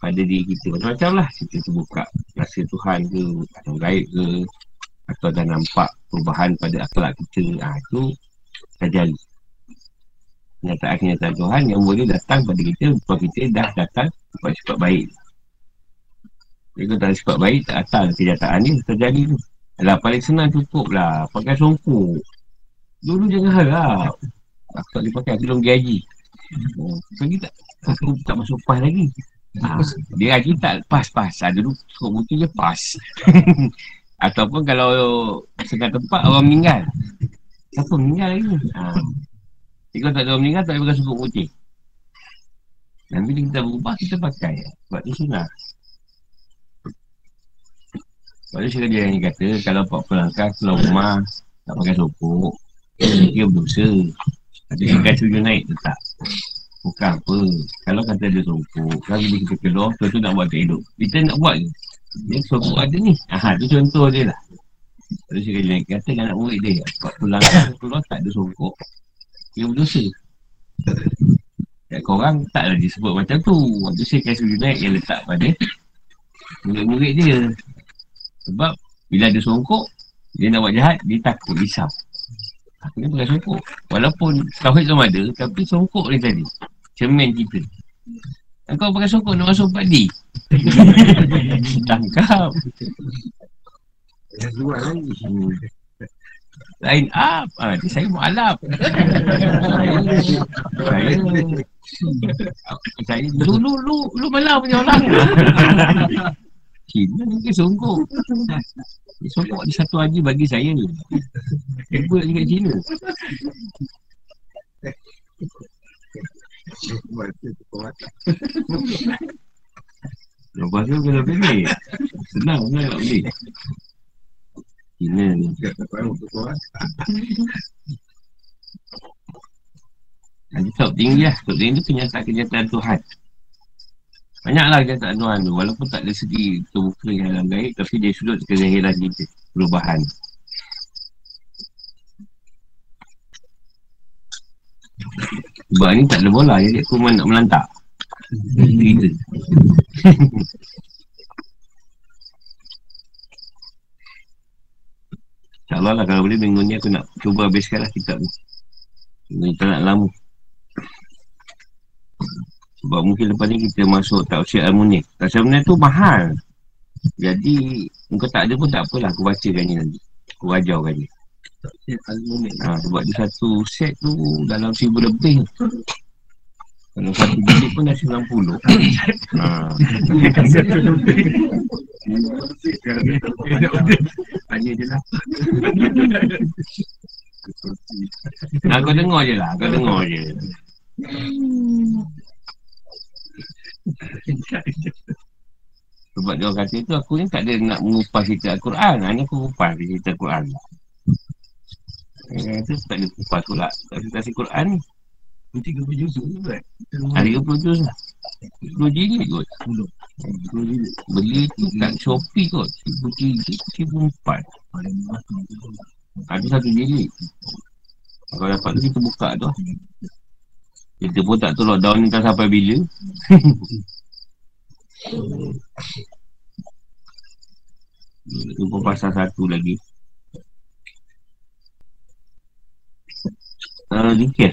pada diri kita. Macam-macam lah kita terbuka rasa Tuhan ke atau gaib ke atau dah nampak perubahan pada akhlak kita. Ha, itu terjadi kenyataan-kenyataan Tuhan yang boleh datang pada kita sebab kita dah datang kepada sifat baik. Jadi kalau tak sifat baik tak datang. Kenyataan ni terjadi tu. Alah paling senang cukup lah pakai songkok. Dulu jangan harap. Aku tak boleh pakai aku belum gaji Oh, tak, aku tak masuk pas lagi Ha, dia lagi tak pas-pas. Ha, dulu suruh butuh je pas. <laughs> Ataupun kalau setengah tempat orang meninggal. Siapa meninggal lagi? Ha. Jadi kalau tak ada orang meninggal, tak boleh pakai suku putih. Dan bila kita berubah, kita pakai. Sebab tu sunat. Sebab tu saya yang kata, kalau Pak Pelangkah keluar rumah, tak pakai sokok, dia berdosa. Ada yang kata naik, tetap. Bukan apa. Kalau kata dia sokok Kalau bila kita keluar Tu nak buat hidup Kita nak buat je Dia sokok ada ni. Aha, tu contoh dia lah. Terus saya kata Kata anak murid dia Sebab pulang keluar tak ada sokok Dia berdosa. Kat korang taklah disebut macam tu. Waktu saya kasih naik yang letak pada Murid-murid dia. Sebab Bila ada songkok Dia nak buat jahat Dia takut risau. Aku ni pakai songkok. Walaupun Tauhid sama ada Tapi songkok ni tadi Cermin kita Kau pakai songkok Nak masuk padi. <laughs> Tangkap. Lain up. Ah, Dia saya mu'alaf Saya Saya Lu lu lu malam punya orang. Cina ni ke songkok Songkok ada satu haji bagi saya ni. Hebat kat Cina Lepas tu kena pilih. Senang kan nak pilih. Cina ni. Nanti top tinggi lah Top tinggi tu kenyataan-kenyataan Tuhan. Banyaklah kenyataan Tuhan tu. Walaupun tak ada segi terbuka yang dalam gaib Tapi dia sudut kezahiran kita. Perubahan Sebab ni tak ada bola Jadi aku nak melantak. Kita InsyaAllah <laughs> lah kalau boleh minggu ni aku nak cuba habiskan lah kitab ni. Minggu ni tak nak lama Sebab mungkin lepas ni kita masuk Tafsir Al-Munir Tafsir Al-Munir tu mahal. Jadi Muka tak ada pun tak apalah aku bacakan ni nanti. Aku ajarkan ni Ha, sebab dia satu set tu dalam seribu lebih. Kalau satu biji pun dah sembilan puluh. Ha. Lebih Tanya je lah Nah, kau dengar je lah, kau dengar je. Sebab dia orang kata tu aku ni tak ada nak mengupas cerita Al-Quran. Hanya aku mengupas cerita Al-Quran kata tak ada kupas pula. Kasih Quran. Ni Nanti 30 juz tu kan? Ada 30 juz lah. 10 jilid kot. 10 jilid Beli tu kat Shopee kot. 10 jilid 14 Ada satu jilid Kalau dapat tu kita buka tu. Kita pun tak tahu lockdown ni tak sampai bila. <laughs> Itu pun pasal satu lagi uh, zikir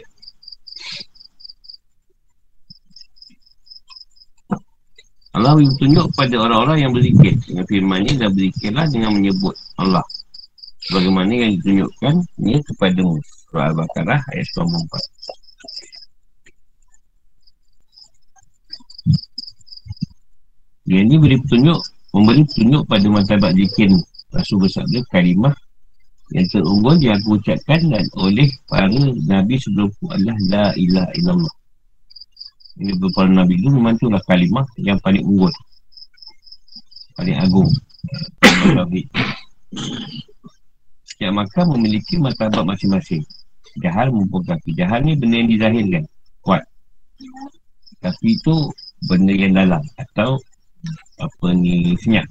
Allah beri tunjuk kepada orang-orang yang berzikir dengan firman ni dan berzikirlah dengan menyebut Allah. Bagaimana yang ditunjukkan ni kepada surah Al-Baqarah ayat 94 dia ni beri petunjuk Memberi tunjuk pada matabat zikir Rasul bersabda kalimah yang terunggul aku ucapkan dan oleh para Nabi sebelumku adalah La ilaha illallah. Ini beberapa Nabi itu memang itulah kalimah yang paling unggul. Paling agung. Setiap makam memiliki matabat masing-masing. Jahal maupun kafir. Jahal ni benda yang dizahirkan. Kuat. Tapi itu benda yang dalam. Atau apa ni senyap.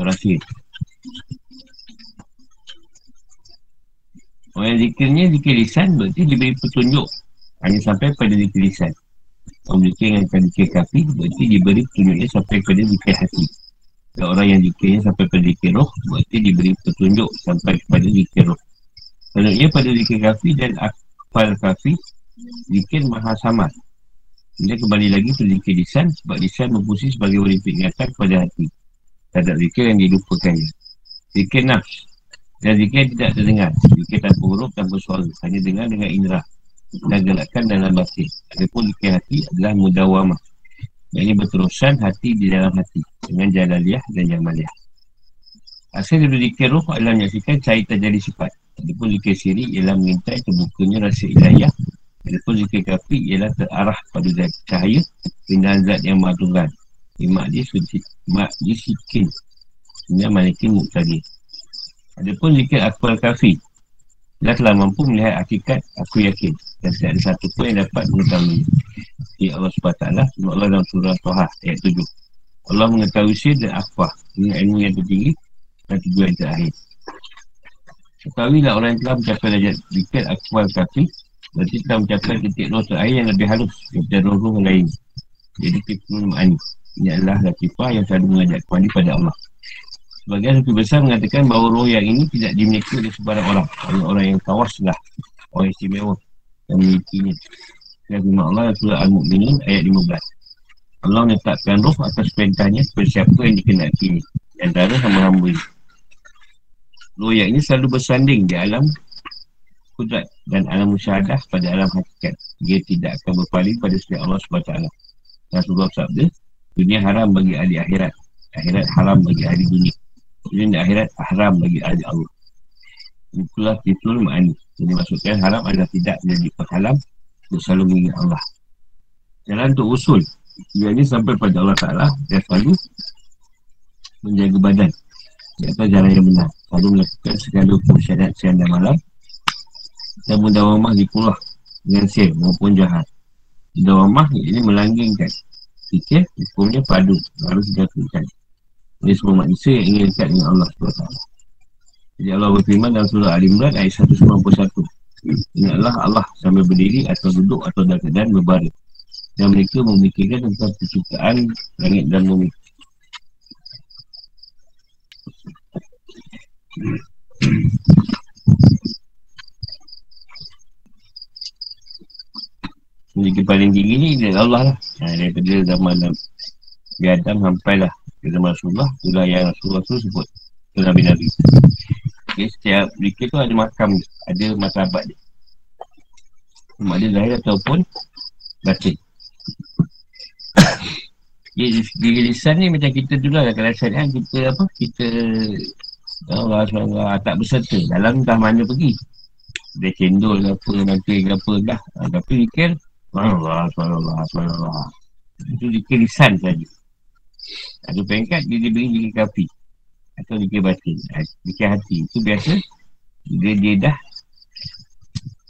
Rahsia. Orang zikirnya zikir lisan berarti diberi petunjuk hanya sampai pada zikir lisan. Orang zikir yang akan zikir kafi berarti diberi petunjuknya sampai pada zikir hati. Dan orang yang zikirnya sampai pada zikir roh berarti diberi petunjuk sampai kepada zikir roh. Selanjutnya pada zikir kafi dan akfal kafi zikir maha sama. Dia kembali lagi ke zikir lisan sebab lisan berfungsi sebagai wali peringatan kepada hati. Tak zikir yang dilupakannya. Zikir nafs dan zikir tidak terdengar. Zikir tanpa huruf, tanpa suara. Hanya dengar dengan indera. Dan gerakkan dalam batin. Adapun zikir hati adalah mudawamah. Yang berterusan hati di dalam hati. Dengan jalaliyah dan jamaliyah. Hasil dari zikir roh adalah menyaksikan cahaya terjadi sifat. Adapun zikir siri ialah mengintai terbukanya rasa ilahiyah. Adapun zikir kafi ialah terarah pada zat cahaya Pindahan zat yang maha Imak dia suci Imak dia sikin. Ini manikin muktadih Adapun zikir akbar kafi Dia telah mampu melihat hakikat aku yakin. Dan tidak ada satu pun yang dapat mengetahui. Ya Allah SWT Allah dalam surah Tuhan ayat 7 Allah mengetahui sir dan akbar Dengan ilmu yang tertinggi Dan tujuan yang terakhir. Ketahuilah orang yang telah mencapai darjat zikir akbar kafi Berarti telah mencapai titik roh terakhir yang lebih halus Daripada roh-roh lain. Jadi kita ma'ani Ini adalah latifah yang selalu mengajak kembali pada Allah Sebagian lebih besar mengatakan bahawa roh yang ini tidak dimiliki oleh sebarang orang. Hanya orang yang kawas lah. Orang istimewa yang memilikinya. Firman Allah yang surah Al-Mu'minin ayat 15. Allah menetapkan roh atas perintahnya kepada siapa yang dikenakinya. Antara hamba-hamba ini. Roh yang ini selalu bersanding di alam kudrat dan alam musyahadah pada alam hakikat. Dia tidak akan berpaling pada setiap Allah SWT. Rasulullah sabda, dunia haram bagi ahli akhirat. Akhirat haram bagi ahli dunia. Jadi di akhirat haram bagi ahli Allah. Itulah titul ma'ani. Jadi maksudkan haram adalah tidak menjadi penghalang untuk selalu mengingat Allah. Jalan untuk usul. Dia ini sampai pada Allah Ta'ala dan selalu menjaga badan. Di atas jalan yang benar. Selalu melakukan segala hukum syarat siang dan malam. Dan mudawamah di pulau dengan sir maupun jahat. Mudawamah ini melanggengkan. Fikir hukumnya padu. Harus dilakukan. Ini semua manusia yang ingin dekat dengan Allah SWT Jadi Allah berfirman dalam surah Al-Imran ayat 191 Ingatlah Allah sambil berdiri atau duduk atau dalam keadaan berbaring. Dan mereka memikirkan tentang penciptaan langit dan bumi. Jadi paling tinggi ni Allah lah. Ha, Daripada zaman Nabi Adam sampailah kata Rasulullah Itulah yang Rasulullah tu sebut Itu Nabi-Nabi okay, Setiap zikir tu ada makam Ada masabat dia. Mak dia lahir ataupun Batin. Ya, di lisan ni macam kita dulu lah Kalau syariah kita apa Kita Allah SWT tak berserta. Dalam dah mana pergi. Dia cendol ke apa Nanti ke apa dah. Ha, Tapi fikir Allah SWT Itu zikir lisan saja ada pengkat dia diberi zikir kafi Atau zikir batin. Zikir hati. Itu biasa Bila dia dah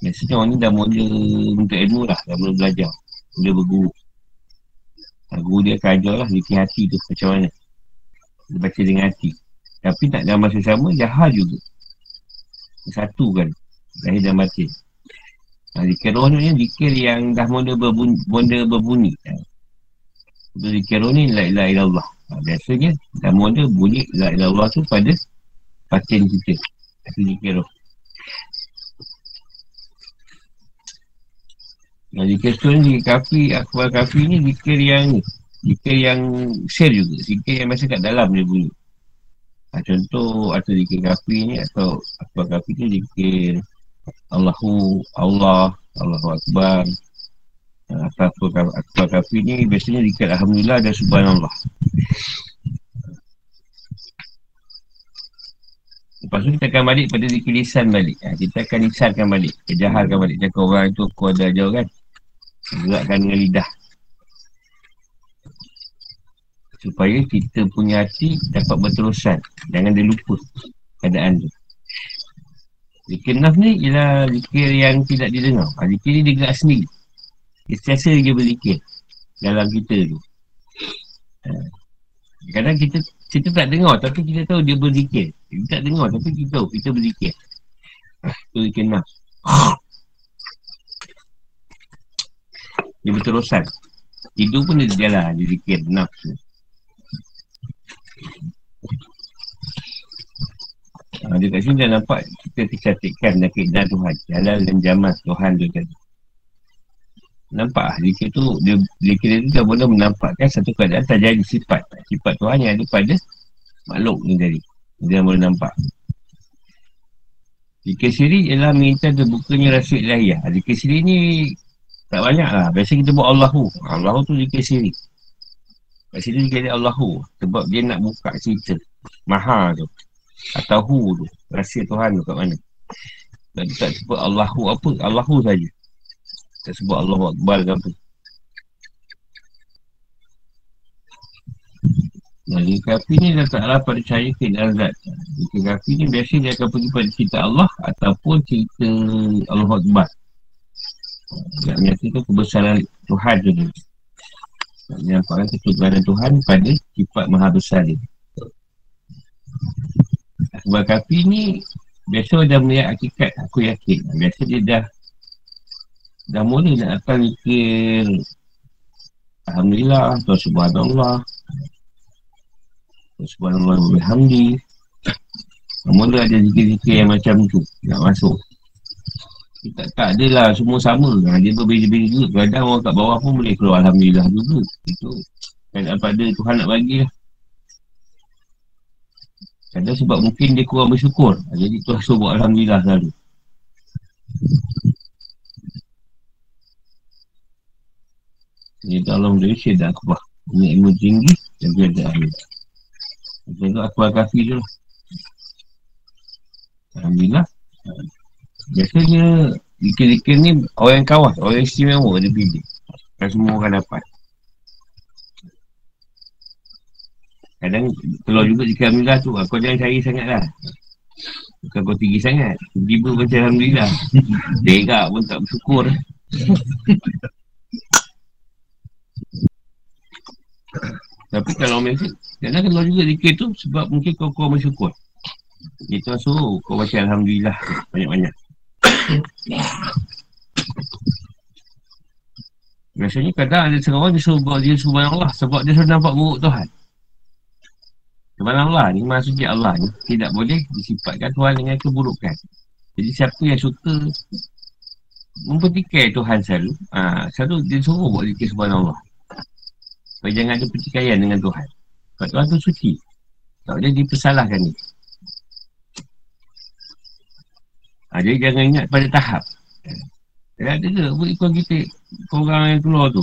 Biasanya orang ni dah mula Untuk ilmu lah. Dah mula belajar. Mula berguru. Ha, Guru dia akan ajar lah Zikir hati tu Macam mana. Dia baca dengan hati. Tapi tak dalam masa sama Jahal juga. Satu kan Lahir dan batin. Ha, Zikir roh ni Zikir yang dah mula berbunyi, mula berbunyi. Itu zikir ni la ilaha illallah. Ha, biasanya dah mula bunyi la ilaha illallah tu pada batin kita. Itu zikir roh. Nah, zikir tu ni, kafi, akbar kafi ni zikir yang. Zikir yang share juga. Zikir yang masa kat dalam dia bunyi. Ha, contoh, atau zikir kafi ni atau akbar kafi ni zikir Allahu, Allah, Allahu Akbar, Al-Fatul Akbar Kafi ni biasanya dikat Alhamdulillah dan Subhanallah. Lepas tu kita akan balik pada dikilisan balik. Ha, Kita akan isarkan balik, kejaharkan balik. Cakap orang tu kau ada jauh kan? Gerakkan dengan lidah. Supaya kita punya hati dapat berterusan. Jangan dia lupa keadaan tu. Zikir naf ni ialah zikir yang tidak didengar. Ha, zikir ni dia gerak sendiri. Dia setiasa dia berzikir dalam kita tu. Ha. Kadang kita kita tak dengar tapi kita tahu dia berzikir. Kita tak dengar tapi kita tahu kita berzikir. Itu zikir naf. Dia berterusan. Tidur pun dia jalan, dia zikir nafsu. Ha, dia kat sini dah nampak kita kecantikan dan keindahan Tuhan. Jalan dan jaman Tuhan tu tadi. Nampak zikir tu, dia, zikir tu dah boleh menampakkan satu keadaan terjadi sifat. Sifat Tuhan yang ada pada makhluk ni tadi. Dia boleh nampak. Zikir siri ialah minta terbukanya rasa ilahiyah. Zikir siri ni tak banyak lah. Biasa kita buat Allahu. Allahu tu zikir siri. Kat sini dia kata Allahu. Sebab dia nak buka cerita. Maha tu. Atau hu tu. Rahsia Tuhan tu kat mana. Dia tak sebut Allahu apa. Allahu saja. Tak sebut Allahu Akbar ke apa. Nah, di kafi ni dah tak pada percaya ke dalam zat. Di kafi ni biasa dia akan pergi pada cerita Allah ataupun cerita Allah Akbar. Yang menyatakan kebesaran Tuhan tu. Yang menyatakan ketuganan Tuhan pada sifat maha besar dia. Sebab kafi ni Biasa dah melihat hakikat Aku yakin Biasa dia dah Dah mula nak datang mikir Alhamdulillah Tuhan Subhanallah. Tuhan Subhanallah Alhamdi Mula ada zikir-zikir yang macam tu Nak masuk. Tak, tak adalah semua sama. Ha, Dia berbeza-beza juga. Kadang orang kat bawah pun boleh keluar Alhamdulillah juga. Itu Kan apa ada Tuhan nak bagi lah. Kadang sebab mungkin dia kurang bersyukur. Jadi tu rasa buat Alhamdulillah selalu. Ini dalam Malaysia dah akbar. Ini ilmu tinggi dan dia ada ahli. Macam tu akbar kafi tu lah. Alhamdulillah. Biasanya Dikir-dikir ni orang yang kawas, orang yang istimewa dia pilih. Dan semua orang dapat. Kadang keluar juga jika Alhamdulillah tu Kau jangan cari sangat lah Bukan kau tinggi sangat Tiba-tiba macam Alhamdulillah Degak pun tak bersyukur Tapi kalau macam Kadang keluar juga zikir tu Sebab mungkin kau kau bersyukur. Itu suruh kau baca Alhamdulillah. Banyak-banyak. Biasanya kadang ada seorang dia suruh buat dia subhanallah Sebab dia sudah nampak buruk Tuhan. Allah ni maksudnya Allah ni tidak boleh disifatkan Tuhan dengan keburukan. Jadi siapa yang suka mempertikai Tuhan selalu, ha, selalu dia suruh buat zikir subhanallah. Supaya jangan ada pertikaian dengan Tuhan. Sebab Tuhan tu suci. Tak boleh dipersalahkan ni. Ha, jadi jangan ingat pada tahap. Dia ada ke buat ikut kita orang yang keluar tu.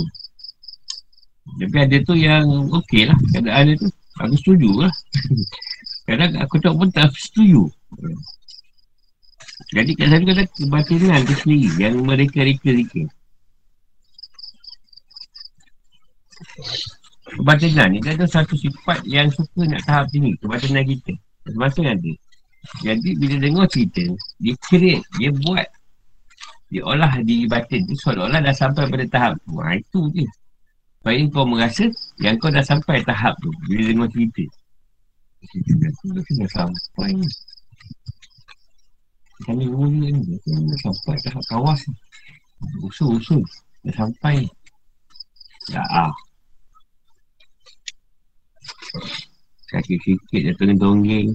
Tapi ada tu yang okey lah keadaan dia tu. Aku setuju lah. <laughs> Kadang aku tak pun tak setuju. Jadi kat sana kata kebatinan tu sendiri yang mereka reka-reka. Kebatinan ni ada satu sifat yang suka nak tahap sini. Kebatinan kita. Masing-masing ada. Jadi bila dengar cerita, dia create, dia buat, dia olah di batin tu seolah-olah dah sampai pada tahap tu. Ha, itu je. Supaya kau merasa yang kau dah sampai tahap tu Bila dengar cerita Cerita aku dah kena sampai Kami mula ni dah sampai tahap kawas Usul-usul Dah sampai Ya ah Kaki sikit dah tengah donggeng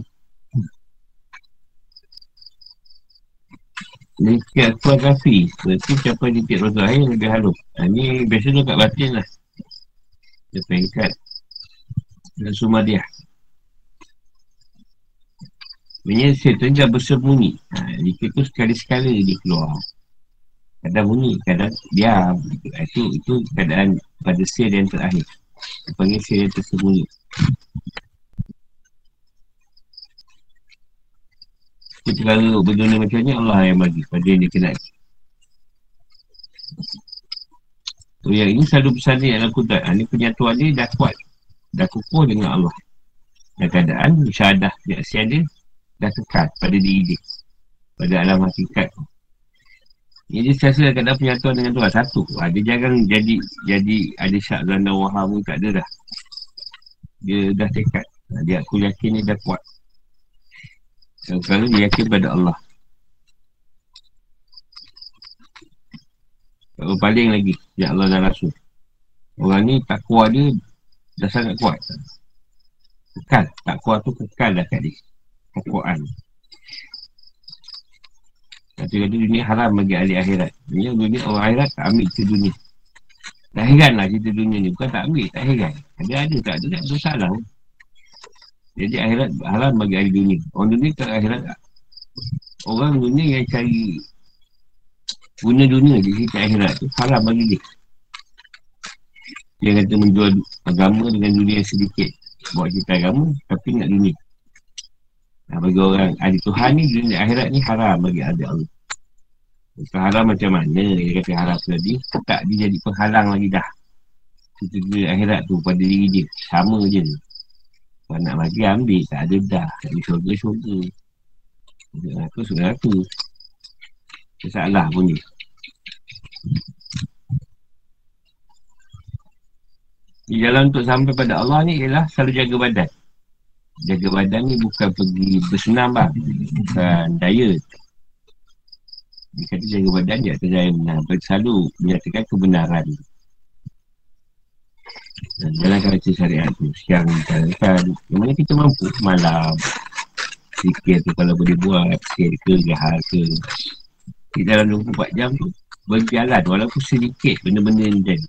Ini aku kafi Berarti siapa titik rosa air lebih halus. Ini ha, biasa tu kat batin lah. Dia peringkat dan sumadiyah Sebenarnya setan dah bersembunyi. Ha, Jika tu sekali-sekali dia keluar. Kadang bunyi, kadang diam. Itu itu keadaan pada sel yang terakhir. Dia panggil yang tersembunyi perkara berdunia macam ni Allah yang bagi pada yang dia kenal so, yang ini selalu pesan ni dalam kudat ha, ni penyatuan dia dah kuat dah kukuh dengan Allah. Dan keadaan syahadah kesaksian dia dah kekal pada diri dia pada alam hakikat ini dia sesa keadaan penyatuan dengan Tuhan. Satu ha, dia jangan jadi jadi ada syak dan waham tak ada dah. Dia dah tekad. Ha, dia aku yakin dia dah kuat yang selalu dia yakin pada Allah. Tak paling lagi. Ya Allah dan Rasul. Orang ni takwa dia Dah sangat kuat. Kekal. Takwa tu kekal dah kat dia. Takwaan Kata-kata dunia haram bagi ahli akhirat. Dunia, dunia orang akhirat tak ambil cerita dunia. Tak heran lah cerita dunia ni. Bukan tak ambil, tak heran. Ada ada. Tak ada, tak ada salah jadi akhirat haram bagi ahli dunia. Orang dunia tak akhirat tak. Orang dunia yang cari guna dunia di sisi akhirat tu haram bagi dia. Dia kata menjual agama dengan dunia sedikit. Buat cerita agama tapi nak dunia. Nah, bagi orang ahli Tuhan ni dunia akhirat ni haram bagi ahli Allah. Bukan haram macam mana dia kata haram tadi. Tak dia jadi penghalang lagi dah. Cerita dunia akhirat tu pada diri dia. Sama je. Kalau nak bagi ambil. Tak ada dah. Tak ada syurga-syurga. Sudah aku Sudah aku Masalah pun ni Di jalan untuk sampai pada Allah ni Ialah selalu jaga badan. Jaga badan ni bukan pergi bersenam bang Bukan diet. Dia kata jaga badan dia atas jaya benar. Selalu menyatakan kebenaran dan jalankan baca syariat tu Siang jalankan Yang mana kita mampu? Malam. Sikir tu kalau boleh buat. Sikir ke Gahar ke. Di dalam 24 jam tu Berjalan. Walaupun sedikit Benda-benda ni jadi.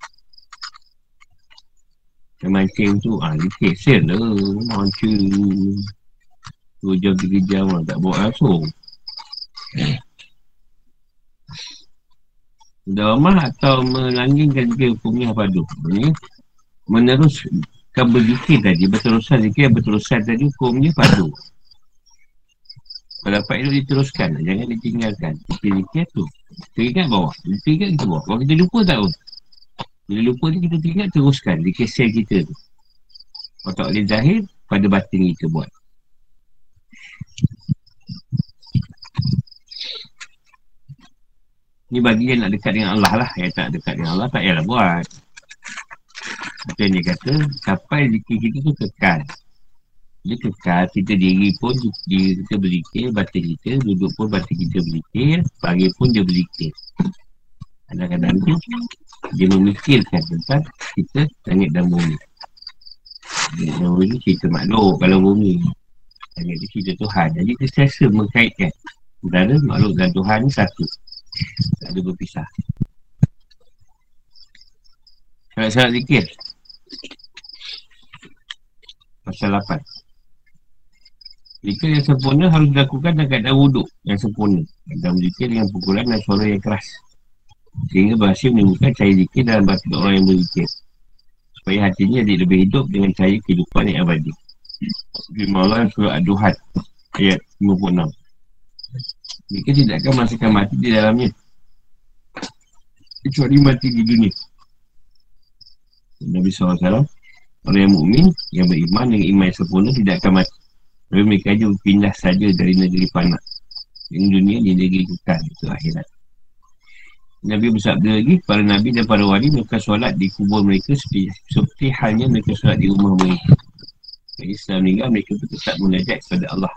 Yang mancing tu Ah, sikit Sel lah. Mancing. 2 jam 3 jam lah Tak buat langsung. Dah rumah atau melanggingkan juga hukumnya apa tu? Ini meneruskan berzikir tadi. Berterusan zikir yang berterusan tadi hukumnya padu. Kalau dapat itu diteruskan jangan ditinggalkan. Zikir-zikir tu. Kita ingat bawah. Kita ingat kita bawah. Kalau kita lupa tak pun bila lupa ni kita ingat teruskan zikir sel kita tu. Kalau tak boleh zahir pada batin kita buat. Ni bagi yang nak dekat dengan Allah lah. Yang tak dekat dengan Allah tak payahlah buat Macam dia kata, sampai zikir kita tu kekal. Dia kekal, kita diri pun diri kita berzikir, batin kita, duduk pun batin kita berzikir, pagi pun dia berzikir. Kadang-kadang tu, dia memikirkan tentang kita langit dan bumi. Dan bumi cerita makhluk kalau bumi. Langit tu cerita Tuhan. Jadi kita sesa mengkaitkan antara makhluk dan Tuhan ni satu. Tak ada berpisah. Syarat-syarat zikir. Pasal 8 Zikir yang sempurna harus dilakukan dalam keadaan wuduk yang sempurna. Dan berzikir dengan pukulan dan suara yang keras. Sehingga berhasil menimbulkan cahaya zikir dalam batin orang yang berzikir. Supaya hatinya jadi lebih hidup dengan cahaya kehidupan yang abadi. Firman Allah yang surah Ad-Duhat Ayat 56 Zikir tidak akan merasakan mati di dalamnya. Kecuali mati di dunia Nabi SAW Orang yang mukmin yang beriman dengan iman yang sempurna tidak akan mati. Tapi mereka juga pindah saja dari negeri panak. Ini dunia di negeri kekal itu akhirat. Nabi bersabda lagi, para Nabi dan para wali mereka solat di kubur mereka seperti, seperti halnya mereka solat di rumah mereka. Jadi setelah meninggal mereka tetap menajak kepada Allah.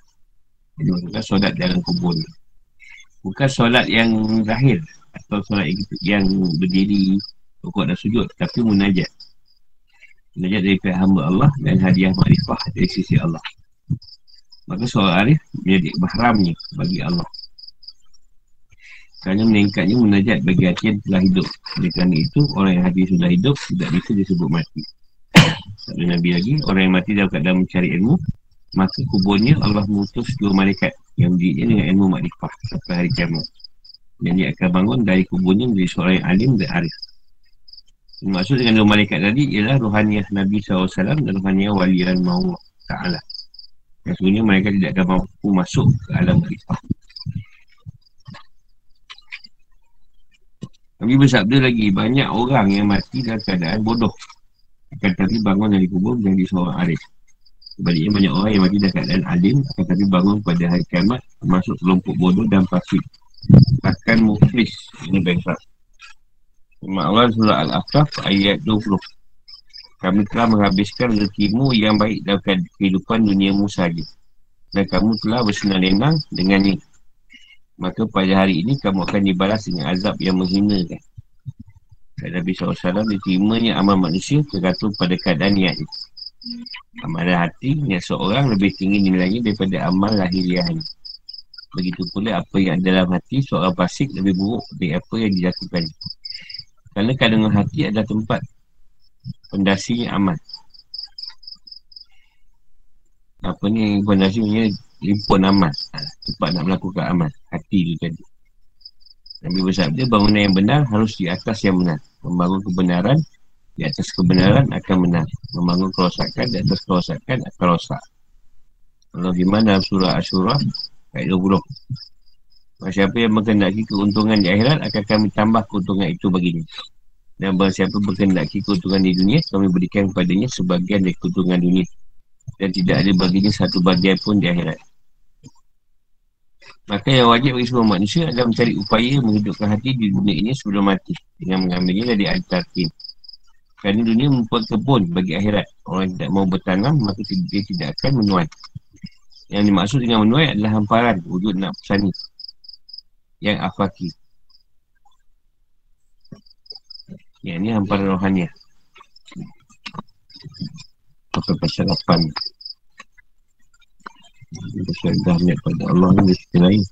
Jadi mereka solat dalam kubur. Bukan solat yang zahir atau solat yang berdiri, pokok dan sujud, tapi munajat. Belajar dari pihak hamba Allah dan hadiah makrifah dari sisi Allah. Maka seorang arif menjadi mahramnya bagi Allah. Kerana meningkatnya munajat bagi hati yang telah hidup. Oleh kerana itu, orang yang hati sudah hidup tidak bisa disebut mati. Ada Nabi lagi, orang yang mati dalam keadaan mencari ilmu, maka kuburnya Allah mengutus dua malaikat yang berdiri dengan ilmu makrifah sampai hari kiamat. Dan dia akan bangun dari kuburnya menjadi seorang yang alim dan arif. Maksud dengan dua malaikat tadi ialah rohaniah Nabi SAW dan rohaniah wali al-Mawah Ta'ala. Dan sebenarnya mereka tidak akan mampu masuk ke alam kita. Nabi bersabda lagi, banyak orang yang mati dalam keadaan bodoh. Akan tapi bangun dari kubur menjadi seorang arif. Sebaliknya banyak orang yang mati dalam keadaan alim akan tapi bangun pada hari kiamat termasuk kelompok bodoh dan pasif. Akan muflis ini bankrupt. Firman Allah surah Al-Aqaf ayat 20. Kami telah menghabiskan rezekimu yang baik dalam kehidupan duniamu saja. Dan kamu telah bersenang-lenang dengannya. Maka pada hari ini kamu akan dibalas dengan azab yang menghinakan. Dan Nabi SAW diterimanya amal manusia tergantung pada keadaan niat. Amalan hati yang seorang lebih tinggi nilainya daripada amal lahiriahnya. Begitu pula apa yang dalam hati seorang pasik lebih buruk dari apa yang dilakukan. Kerana kandungan hati adalah tempat pendasinya amal. Apa ni pondasinya limpun amal. Tempat nak melakukan amal. Hati tu tadi. Nabi bersabda bangunan yang benar harus di atas yang benar. Membangun kebenaran di atas kebenaran akan benar. Membangun kerosakan di atas kerosakan akan rosak. Kalau di mana surah Ashura ayat 20. Siapa yang mengendaki keuntungan di akhirat akan kami tambah keuntungan itu baginya. Dan bahawa siapa berkendaki keuntungan di dunia kami berikan kepadanya sebagian dari keuntungan dunia. Dan tidak ada baginya satu bagian pun di akhirat. Maka yang wajib bagi semua manusia adalah mencari upaya menghidupkan hati di dunia ini sebelum mati. Dengan mengambilnya dari al-tarkin. Kerana dunia membuat kebun bagi akhirat. Orang yang tidak mau bertanam, maka dia tidak akan menuai. Yang dimaksud dengan menuai adalah hamparan wujud nak pesani. Yang afaki. Yang ini hamparan rohania. Pakai pasal 8. Pasal pada Allah ni, dia lain.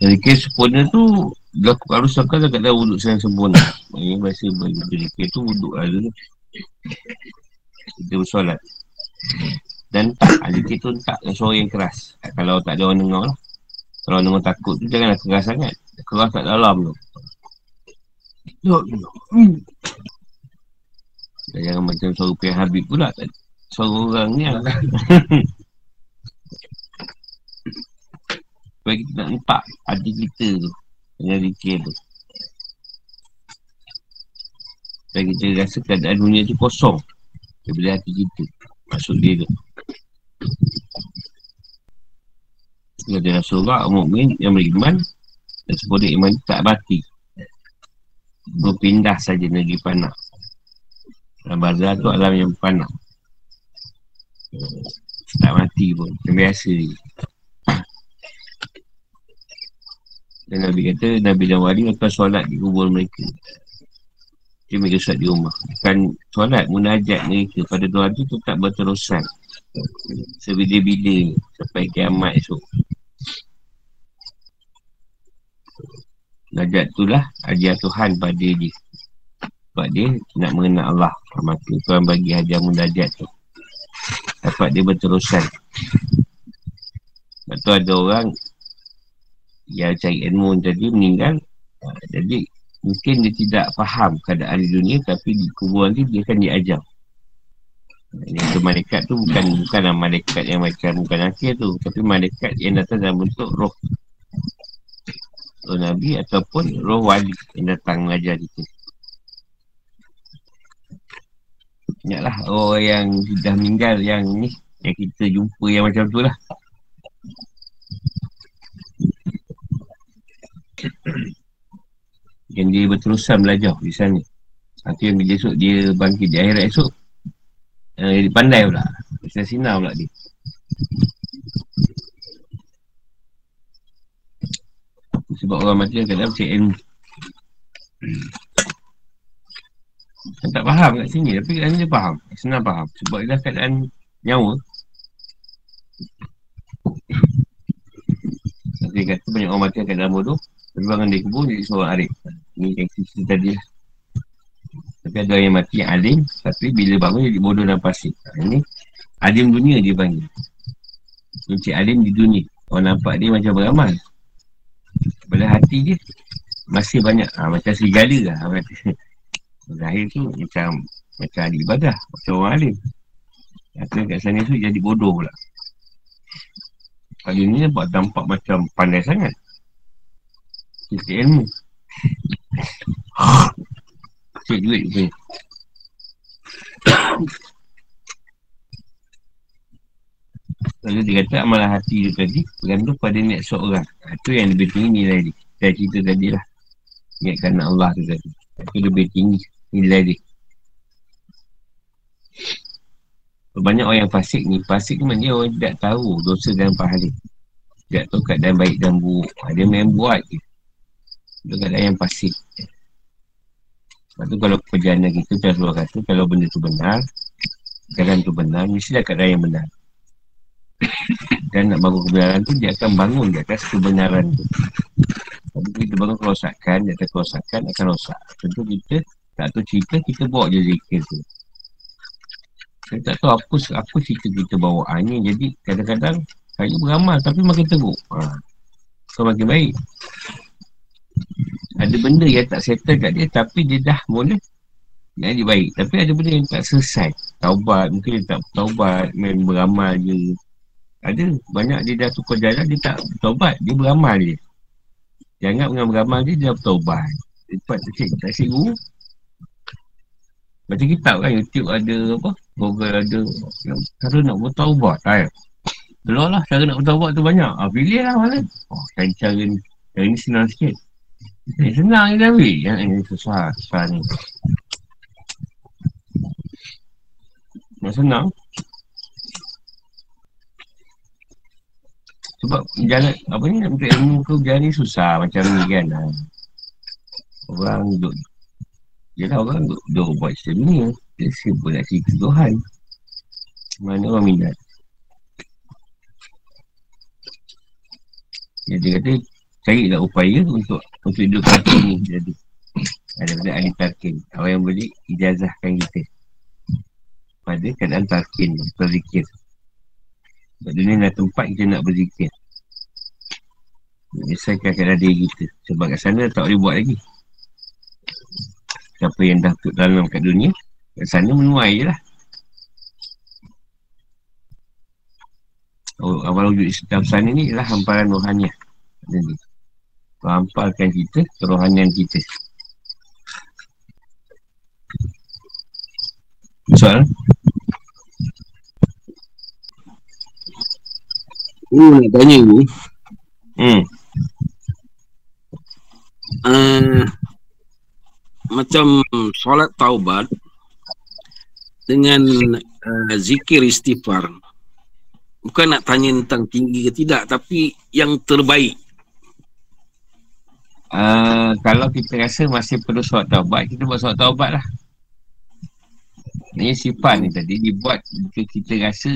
Jadi kes sempurna tu Laku harus sakal tak ada wuduk saya sempurna. Ini bahasa Jadi tu wuduk lah dulu Kita bersolat. Dan tak Zikir tu tak. Yang suara yang keras. Kalau tak ada orang dengar lah. Kalau orang dengar takut tu Janganlah keras sangat. Keras kat dalam tu. Dan jangan macam suara Pihak Habib pula. Suara orang ni lah. <laughs> Supaya kita nak nampak hati kita tu Dengan zikir tu Supaya kita rasa keadaan dunia tu kosong. Daripada hati kita. Maksud dia tu. Kata Rasulullah Mu'min yang beriman Dan sempurna iman tak mati. Berpindah saja negeri panah. Dalam bazar tu alam yang panah Tak mati pun. Biasa ni Dan Nabi kata Nabi dan Wali akan solat di kubur mereka. Dia mereka solat di rumah. Akan solat munajat mereka pada doa tu tetap berterusan. Sebila-bila Sampai kiamat esok. Najat tu lah ajar Tuhan pada dia. Sebab dia nak mengenal Allah. Maka Tuhan bagi hadiah munajat tu. Dapat dia berterusan. Sebab tu ada orang yang cari ilmu. Tadi meninggal uh, jadi mungkin dia tidak faham keadaan di dunia tapi di kubur nanti dia akan diajar. Tu malaikat tu bukan bukanlah malaikat yang macam bukan akhir tu tapi malaikat yang datang dalam bentuk roh. Roh Nabi ataupun roh wali yang datang mengajar kita Ingatlah orang yang sudah meninggal yang ni Yang kita jumpa yang macam tu lah <clears throat> yang dia berterusan belajar di sana. Nanti yang bila esok dia bangkit di akhirat esok. Uh, Dia pandai pula. Bisa sinar pula dia. Sebab orang mati yang kadang cek ilmu Kan tak faham kat sini. Tapi kat dia faham. Senang faham. Sebab dia dah keadaan nyawa. Nanti kata banyak orang mati yang keadaan bodoh Terbangan dari kubur jadi seorang arif Ini yang kita tadi lah. Tapi ada yang mati yang alim Tapi bila bangun jadi bodoh dan pasir. Ini alim dunia dia panggil. Kunci alim di dunia. Orang nampak dia macam beramal. Pada hati dia Masih banyak. Ha, Macam serigala lah. Zahir tu macam Macam ahli ibadah. Macam orang alim. Kata kat sana tu jadi bodoh pula. Kat dunia nampak tampak macam pandai sangat Sikit ilmu duit tu Lalu dia kata amalan hati tu tadi Bergantung pada niat seorang. Itu yang lebih tinggi nilai dia. Saya cerita tadi lah. Niatkan Allah tu tadi. Itu lebih tinggi nilai dia. Banyak orang yang fasik ni. Fasik ni maknanya orang tidak tahu Dosa dan pahala. Tidak tahu keadaan baik dan buruk. Dia main buat je Itu keadaan yang fasik Sebab tu kalau perjalanan kita Macam kata Kalau benda tu benar Jalan tu benar Mesti dah keadaan yang benar. <coughs> Dan nak bangun kebenaran tu dia akan bangun di atas kebenaran tu. Tapi kita bangun kerosakan di atas kerosakan akan rosak. Tentu kita tak tahu cerita kita bawa je zikir tu. Saya tak tahu apa apa cerita kita bawa. Ha, ni jadi kadang-kadang saya beramal tapi makin teruk. Ha. so makin baik ada benda yang tak settle kat dia tapi dia dah mula jadi baik. Tapi ada benda yang tak selesai. Taubat mungkin dia tak taubat main beramal je. Ada banyak dia dah tukar jalan dia tak bertaubat dia beramal je. Jangan dengan beramal dia dia bertaubat. Cepat tak cik tak cik guru. Macam kitab kan YouTube ada apa Google ada cara nak bertaubat kan keluar lah cara nak bertaubat tu banyak. Ah, pilih lah mana oh, cari cara ni cara ni senang sikit eh, senang je dah ambil yang ini susah susah ni. Nak senang? Sebab jalan apa ni minta ilmu ke jalan ni susah macam ni kan. Ha. Orang duduk Yalah orang duduk, duduk buat cerita dunia Dia sibuk nak cerita Tuhan. Mana orang minat? Ya, dia kata carilah upaya untuk untuk hidup kata ni jadi daripada ahli tarkin orang yang boleh ijazahkan kita pada keadaan tarkin berzikir sebab dunia adalah tempat kita nak berzikir. Menyelesaikan keadaan diri kita. Sebab kat sana tak boleh buat lagi. Siapa yang dah duduk dalam kat dunia, kat sana menuai je lah. Oh, awal wujud Islam sana ni ialah hamparan rohaniah. Hampalkan kita, kerohanian kita. Soalan? Oh, nak tanya ni. Hmm. Uh, macam solat taubat dengan uh, zikir istighfar. Bukan nak tanya tentang tinggi ke tidak, tapi yang terbaik. Uh, kalau kita rasa masih perlu solat taubat, kita buat solat taubat lah. Ini sifat ni tadi dibuat jika kita rasa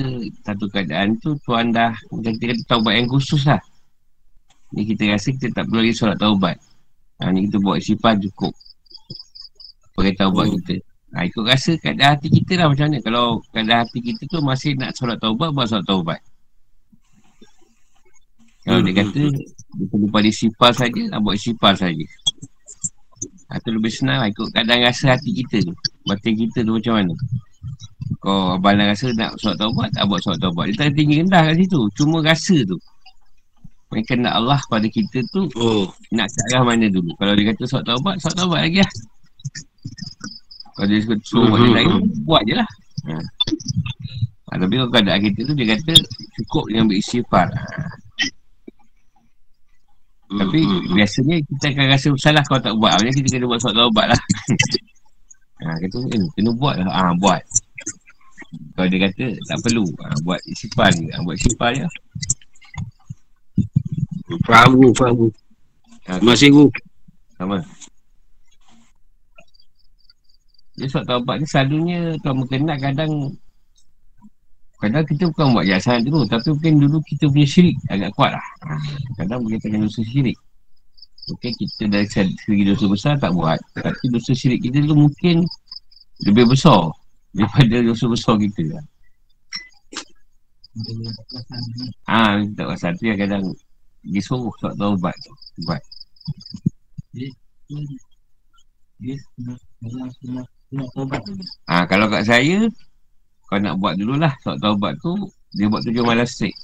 satu keadaan tu Tuhan dah macam kita kata taubat yang khusus lah. Ni kita rasa kita tak perlu lagi solat taubat. Ha, ni kita buat sifat cukup. Pakai taubat hmm. kita. Ha, ikut rasa keadaan hati kita lah macam mana. Kalau keadaan hati kita tu masih nak solat taubat, buat solat taubat. Kalau hmm. dia kata, dia perlu pada sifat saja, nak buat sifat saja. Itu lebih senang lah ikut keadaan rasa hati kita tu Batin kita tu macam mana Kau abang rasa nak suat taubat Tak buat suat taubat Dia tak tinggi rendah kat situ Cuma rasa tu Mereka nak Allah pada kita tu oh. Nak ke arah mana dulu Kalau dia kata suat taubat Suat taubat lagi lah Kalau dia suruh suruh buat lain Buat je lah ha. Ha, Tapi kalau keadaan kita tu Dia kata cukup dengan beristighfar ha. Tapi hmm. biasanya kita akan rasa salah kalau tak buat. Maksudnya kita kena buat soal taubat lah. <laughs> ha, kata, eh, kena buat lah. Ha, buat. Kalau dia kata tak perlu. Ha, buat isifan je. Ha, buat isifan je. Faham bu, faham bu. Ha, Masih bu. Sama. Dia soal taubat ni selalunya kalau berkenal kadang Kadang kita bukan buat jahat dulu Tapi mungkin dulu kita punya syirik agak kuat lah. Kadang kita kena dosa syirik. Mungkin kita dari segi dosa besar tak buat Tapi dosa syirik kita tu mungkin Lebih besar Daripada dosa besar kita lah. Ah, ha, tak pasal tu yang kadang Disuruh tak tahu ubat tu Ubat. Ha, kalau kat saya, kau nak buat dululah. Solat taubat tu, dia buat tujuh malam straight.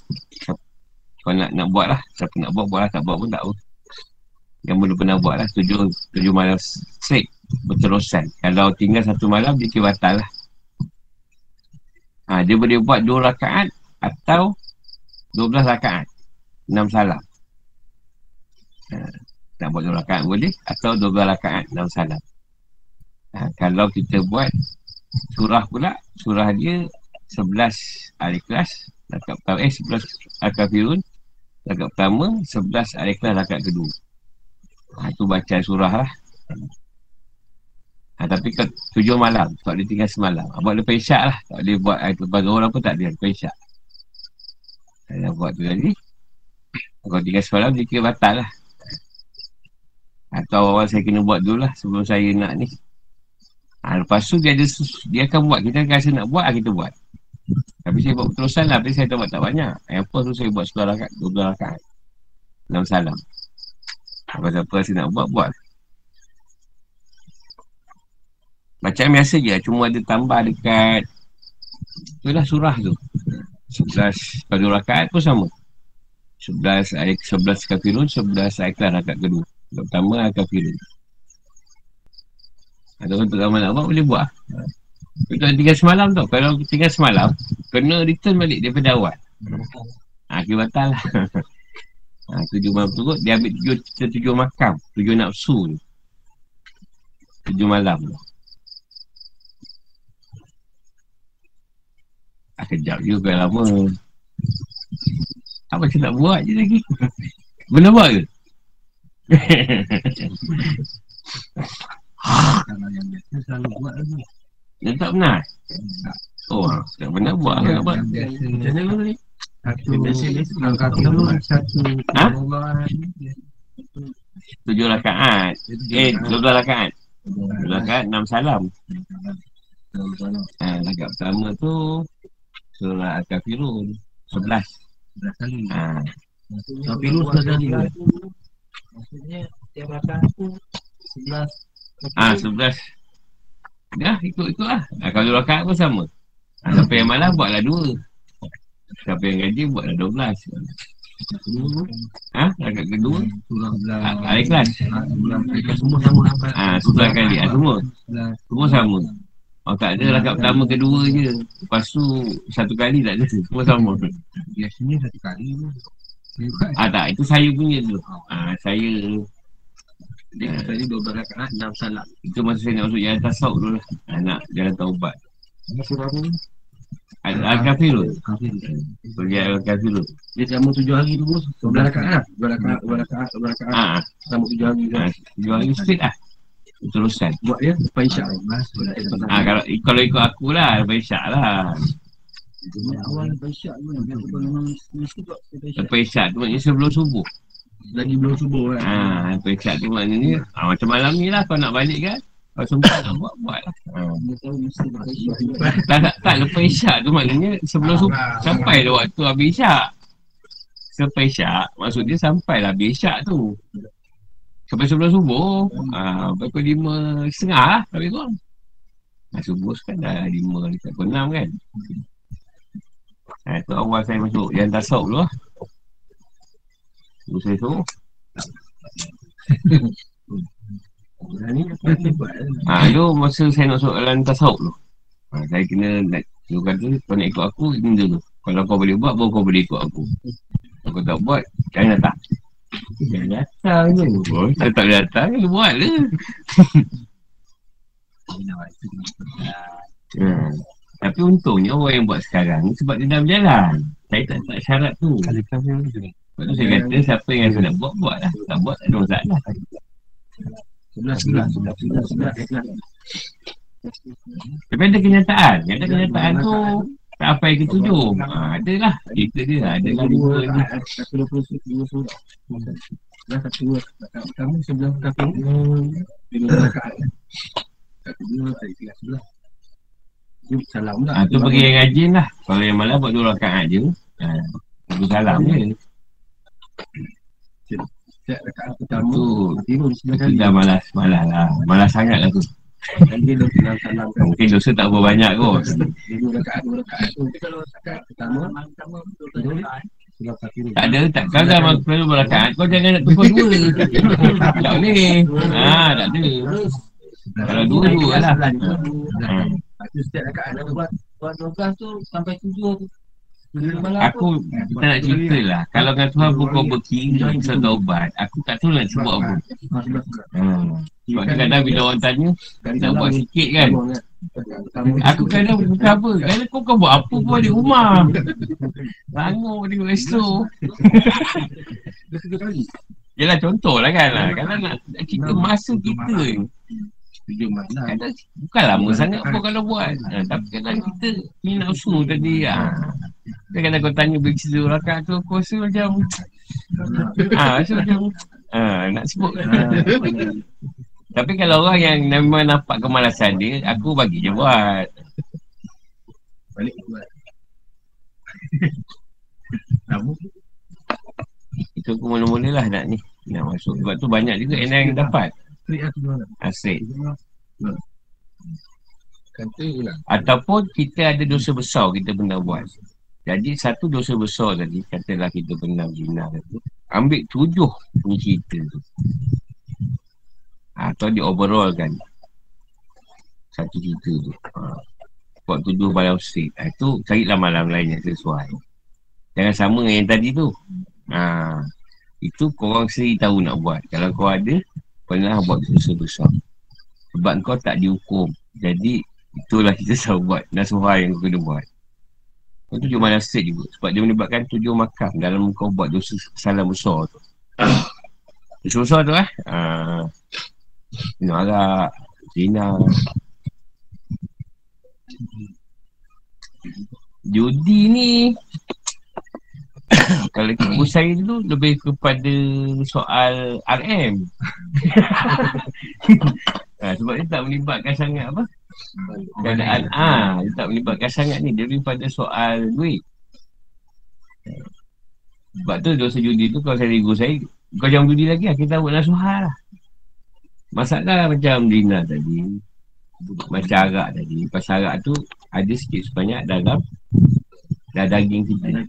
Kau nak nak buat lah. Siapa nak buat, buat lah. Tak buat pun tak apa. Yang belum pernah buat lah. Tujuh, tujuh malam straight. Berterusan. Kalau tinggal satu malam, dia kira batal lah. Ha, dia boleh buat dua rakaat atau dua belas rakaat. Enam salam. Ha, nak buat dua rakaat boleh atau dua belas rakaat enam salam. Ha, kalau kita buat surah pula, surah dia 11 al-ikhlas, rakaat pertama, eh 11 al-kafirun, rakaat pertama, 11 al-ikhlas, rakaat kedua. Ha, tu baca surah lah. Ha, tapi ke tujuh malam, tak boleh tinggal semalam. Ha, buat lepas isyak lah. Tak boleh buat air lepas orang pun tak boleh lepas isyak. Saya buat tu tadi. Kalau tinggal semalam, dia kira batal lah. Atau awal saya kena buat dulu lah sebelum saya nak ni. Ha, lepas tu dia ada dia akan buat. Kita rasa nak buat, kita buat. Tapi saya buat terusan lah. Tapi saya tak buat tak banyak. Yang apa tu saya buat 10 rakat, 12 rakat. 6 salam. Apa-apa saya nak buat, buat. Macam biasa je. Cuma ada tambah dekat Itulah surah tu 11 Kalau rakat pun sama 11 ayat 11 kafirun 11 ayat rakat kedua Pertama ayat kafirun atau untuk ramai nak boleh buat Kita tinggal semalam tau. Kalau tinggal semalam Kena return balik daripada awal. Ha kira batal lah. Ha, <laughs> Tujuh malam turut Dia ambil tujuh, tujuh, tujuh makam. Tujuh nafsu ni Tujuh malam tu. Ah, Kejap juga lama Apa saya nak buat je lagi? <laughs> Benda buat ke? <laughs> Kalau yang biasa selalu buat lagi. Dia tak benar? Oh, tak benar buat lah. Macam mana ni? Satu langkah pertama satu ha? Tujuh rakaat Eh, dua belas rakaat Dua rakaat, enam salam Ha, rakaat pertama tu Surah Al-Kafirun Sebelas Sebelas kali ha. Kafirun sebelas kali Maksudnya, tiap rakaat tu Sebelas Ah, sebelas. Dah, ikut-ikut lah. Ah, kalau rakaat pun sama. Ah, siapa yang malam, buatlah dua. Siapa yang gaji, buatlah dua belas. Ha? Rakaat kedua? Ah, ah, ikhlas. Semua sama. Ah, sebelah kali. Ah, semua. Semua sama. Oh, tak ada rakaat pertama, kedua je. Lepas tu, satu kali tak ada. Semua sama. Biasanya satu kali. Ah, tak. Itu saya punya tu. Ah, saya dia kata ni 12 rakaat 6 salat. Itu masa saya nak masuk jalan tasawuf dulu lah. Nak jalan taubat. Ini surah apa ni? Al-Kafirun. Bagi Al-Kafirun. Dia sama tujuh hari tu bos. 12 rakaat. 12 rakaat, 12 rakaat, 12 rakaat. Ha. Sama tujuh hari. Ha. Tujuh hari straight lah. Terusan. Buat dia lepas isyak. Ha, kalau, kalau ikut aku lah, lepas isyak lah. Awal lepas isyak tu. Lepas isyak tu maknanya sebelum subuh. Lagi belum subuh kan? Haa Pekat tu maknanya. Ha, Macam malam ni lah Kau nak balik kan? Kau sempat nak buat Buat. Lah ha. tak, tak, tak Lepas isyak tu maknanya. Sebelum subuh Sampai dah waktu habis isyak. Sampai isyak Maksud dia sampai lah habis isyak tu. Sampai sebelum subuh. Haa Pukul lima Setengah lah Habis tu. Ha, Subuh kan dah lima Dekat pukul enam kan? Ha, itu awal saya masuk Yang tasawuf dulu lah saya tu Ha, tu masa saya nak dalam tasawuf tu. Ha, Saya kena nak Dia kata kau nak ikut aku Ini dulu Kalau kau boleh buat Baru kau boleh ikut aku. Kalau kau tak buat Jangan datang Jangan datang je. Oh, Tak tak datang Kau buat lah <laughs> hmm. Tapi untungnya orang yang buat sekarang Sebab dia dah berjalan. Saya tak tak syarat tu. Kali-kali sebab tu saya kata siapa yang rasa nak buat, buat lah. Tak buat, tak ada masalah. Sebelah, sebelah, sebelah, sebelah, sebelah, sebelah. Tapi ada kenyataan. Ada kenyataan tu tak apa yang kita tuju. Ha, ada lah. Kita dia ada lah ni. Sebelah satu. Kamu sebelah. Satu dua, ada tiga sebelah. Salam lah. Ha, tu pergi yang rajin lah. Kalau yang malam buat dua rakaat je. Ha, salam je. Setiap rakaat pertama Tidur di sebelah kali Dah malas Malas lah. Malas sangat lah tu. Mungkin dosa tak berapa banyak kot. Dua rakaat Dua rakaat tu Kalau rakaat pertama Tidur tak ada, tak kalau dalam perlu berakaat, kau jangan nak tukar dua. <laughs> tak boleh. Ha, tak ada. Kalau dua, dua lah. Lepas tu setiap rakaat ada buat buat 12 tu sampai 7 tu. Aku kita nak cerita lah. Kalau dengan Tuhan pun kau berkira Satu obat Aku tak tahu nak sebut apa. Hmm. Sebab kadang-kadang bila orang tanya Nak buat sikit kan. Aku kadang bukan apa? Kadang kau kau buat apa pun di rumah. <laughs> Bangun di resto Yelah contoh lah. Kan lah. Kalau nak cerita masa kita tujuh malam kadang bukan lama sangat pun kalau buat. ha, tapi kadang kita ni nak usul tadi ha. kadang kau tanya bila cerita rakat tu aku rasa macam ha, <laughs> rasa macam ha, nak sebut. Ha. <laughs> tapi kalau orang yang memang nampak kemalasan dia aku bagi je buat. Balik <laughs> buat? Itu aku mula-mula lah nak ni. Nak masuk. Sebab tu banyak juga yang dapat Asik Ataupun kita ada dosa besar kita pernah buat. Jadi satu dosa besar tadi Katalah kita pernah zina tu Ambil tujuh ni cerita tu. Atau di overall kan. Satu cerita tu. Ha. Buat tujuh malam straight ha, Itu carilah malam lain yang sesuai. Jangan sama dengan yang tadi tu. Ha. Itu korang sendiri tahu nak buat. Kalau kau ada pernah buat dosa besar. Sebab kau tak dihukum. Jadi itulah kita <laughs> selalu buat. Nasuhah yang kau kena buat. Kau tujuh straight juga. Sebab dia menyebabkan tujuh makam dalam kau buat dosa kesalahan besar tu. <coughs> Dosa besar tu eh? Uh, minum arak zina. Judi ni <laughs> kalau ibu saya tu lebih kepada soal RM ha, <laughs> sebab dia tak melibatkan sangat apa? Keadaan. ah ha, dia tak melibatkan sangat ni dia lebih pada soal duit. Sebab tu dosa judi tu kalau saya ibu saya kau jangan judi lagi lah. Kita buat nasuhah lah. Masalah macam Dina tadi macam arak tadi. Pasal arak tu ada sikit sebanyak dalam dah daging kita. Ha,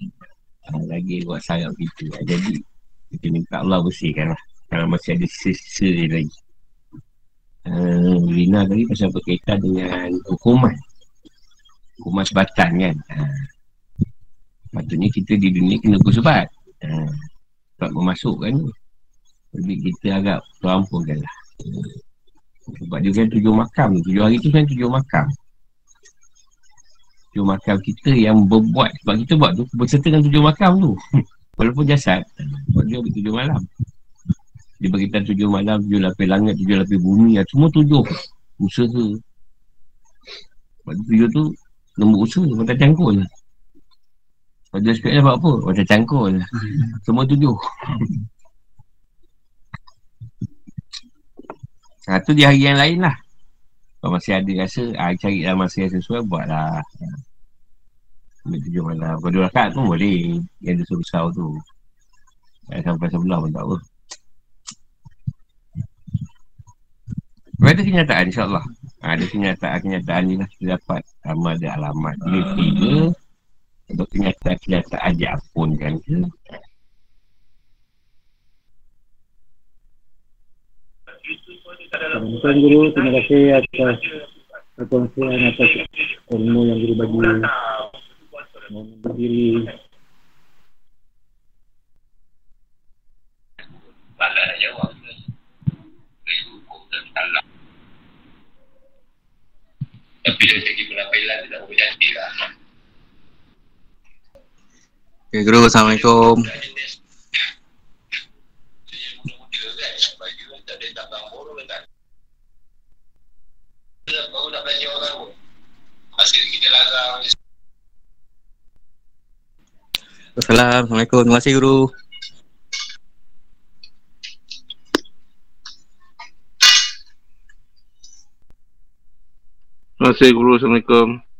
lagi buat sayap kita ha, jadi kita minta Allah bersihkan lah. Kalau masih ada sisa lagi. Uh, Rina tadi pasal berkaitan dengan hukuman. Hukuman sebatan kan? Uh, kita di dunia kena bersebat. Uh, sebab memasukkan jadi kita agak terampunkan lah. Sebab dia kan tujuh makam. Tujuh hari tu kan tujuh makam tujuh makam kita yang berbuat sebab kita buat tu berserta dengan tujuh makam tu. <laughs> Walaupun jasad sebab dia tujuh malam. Dia bagi tujuh malam tujuh lapis langit tujuh lapis bumi ya. semua tujuh. Usaha. Sebab tujuh tu nombor usaha macam cangkul. Kalau dia sekian buat apa? Macam cangkul. <laughs> Semua tujuh. Ha, tu di hari yang lain lah kalau masih ada rasa, ah, cari lah yang sesuai, buatlah. Ambil tujuh malam. Kalau dua rakat pun boleh. Yang dosa besar tu. Eh, sampai sebelah pun tak apa. Ada kenyataan insyaAllah. Ha, ada kenyataan-kenyataan ni lah kita dapat. Sama ada alamat. Dia tiga. Untuk kenyataan-kenyataan dia pun kan ke. Tuan Guru, terima kasih atas perkongsian atas ilmu yang Guru bagi. Mohon berdiri. Tapi dari segi penampilan dia tak berjanji lah. Okay, Guru. Assalamualaikum. Baru nak belajar orang baru? Asyik kita larang Assalamualaikum, terima kasih guru. Terima kasih guru, Assalamualaikum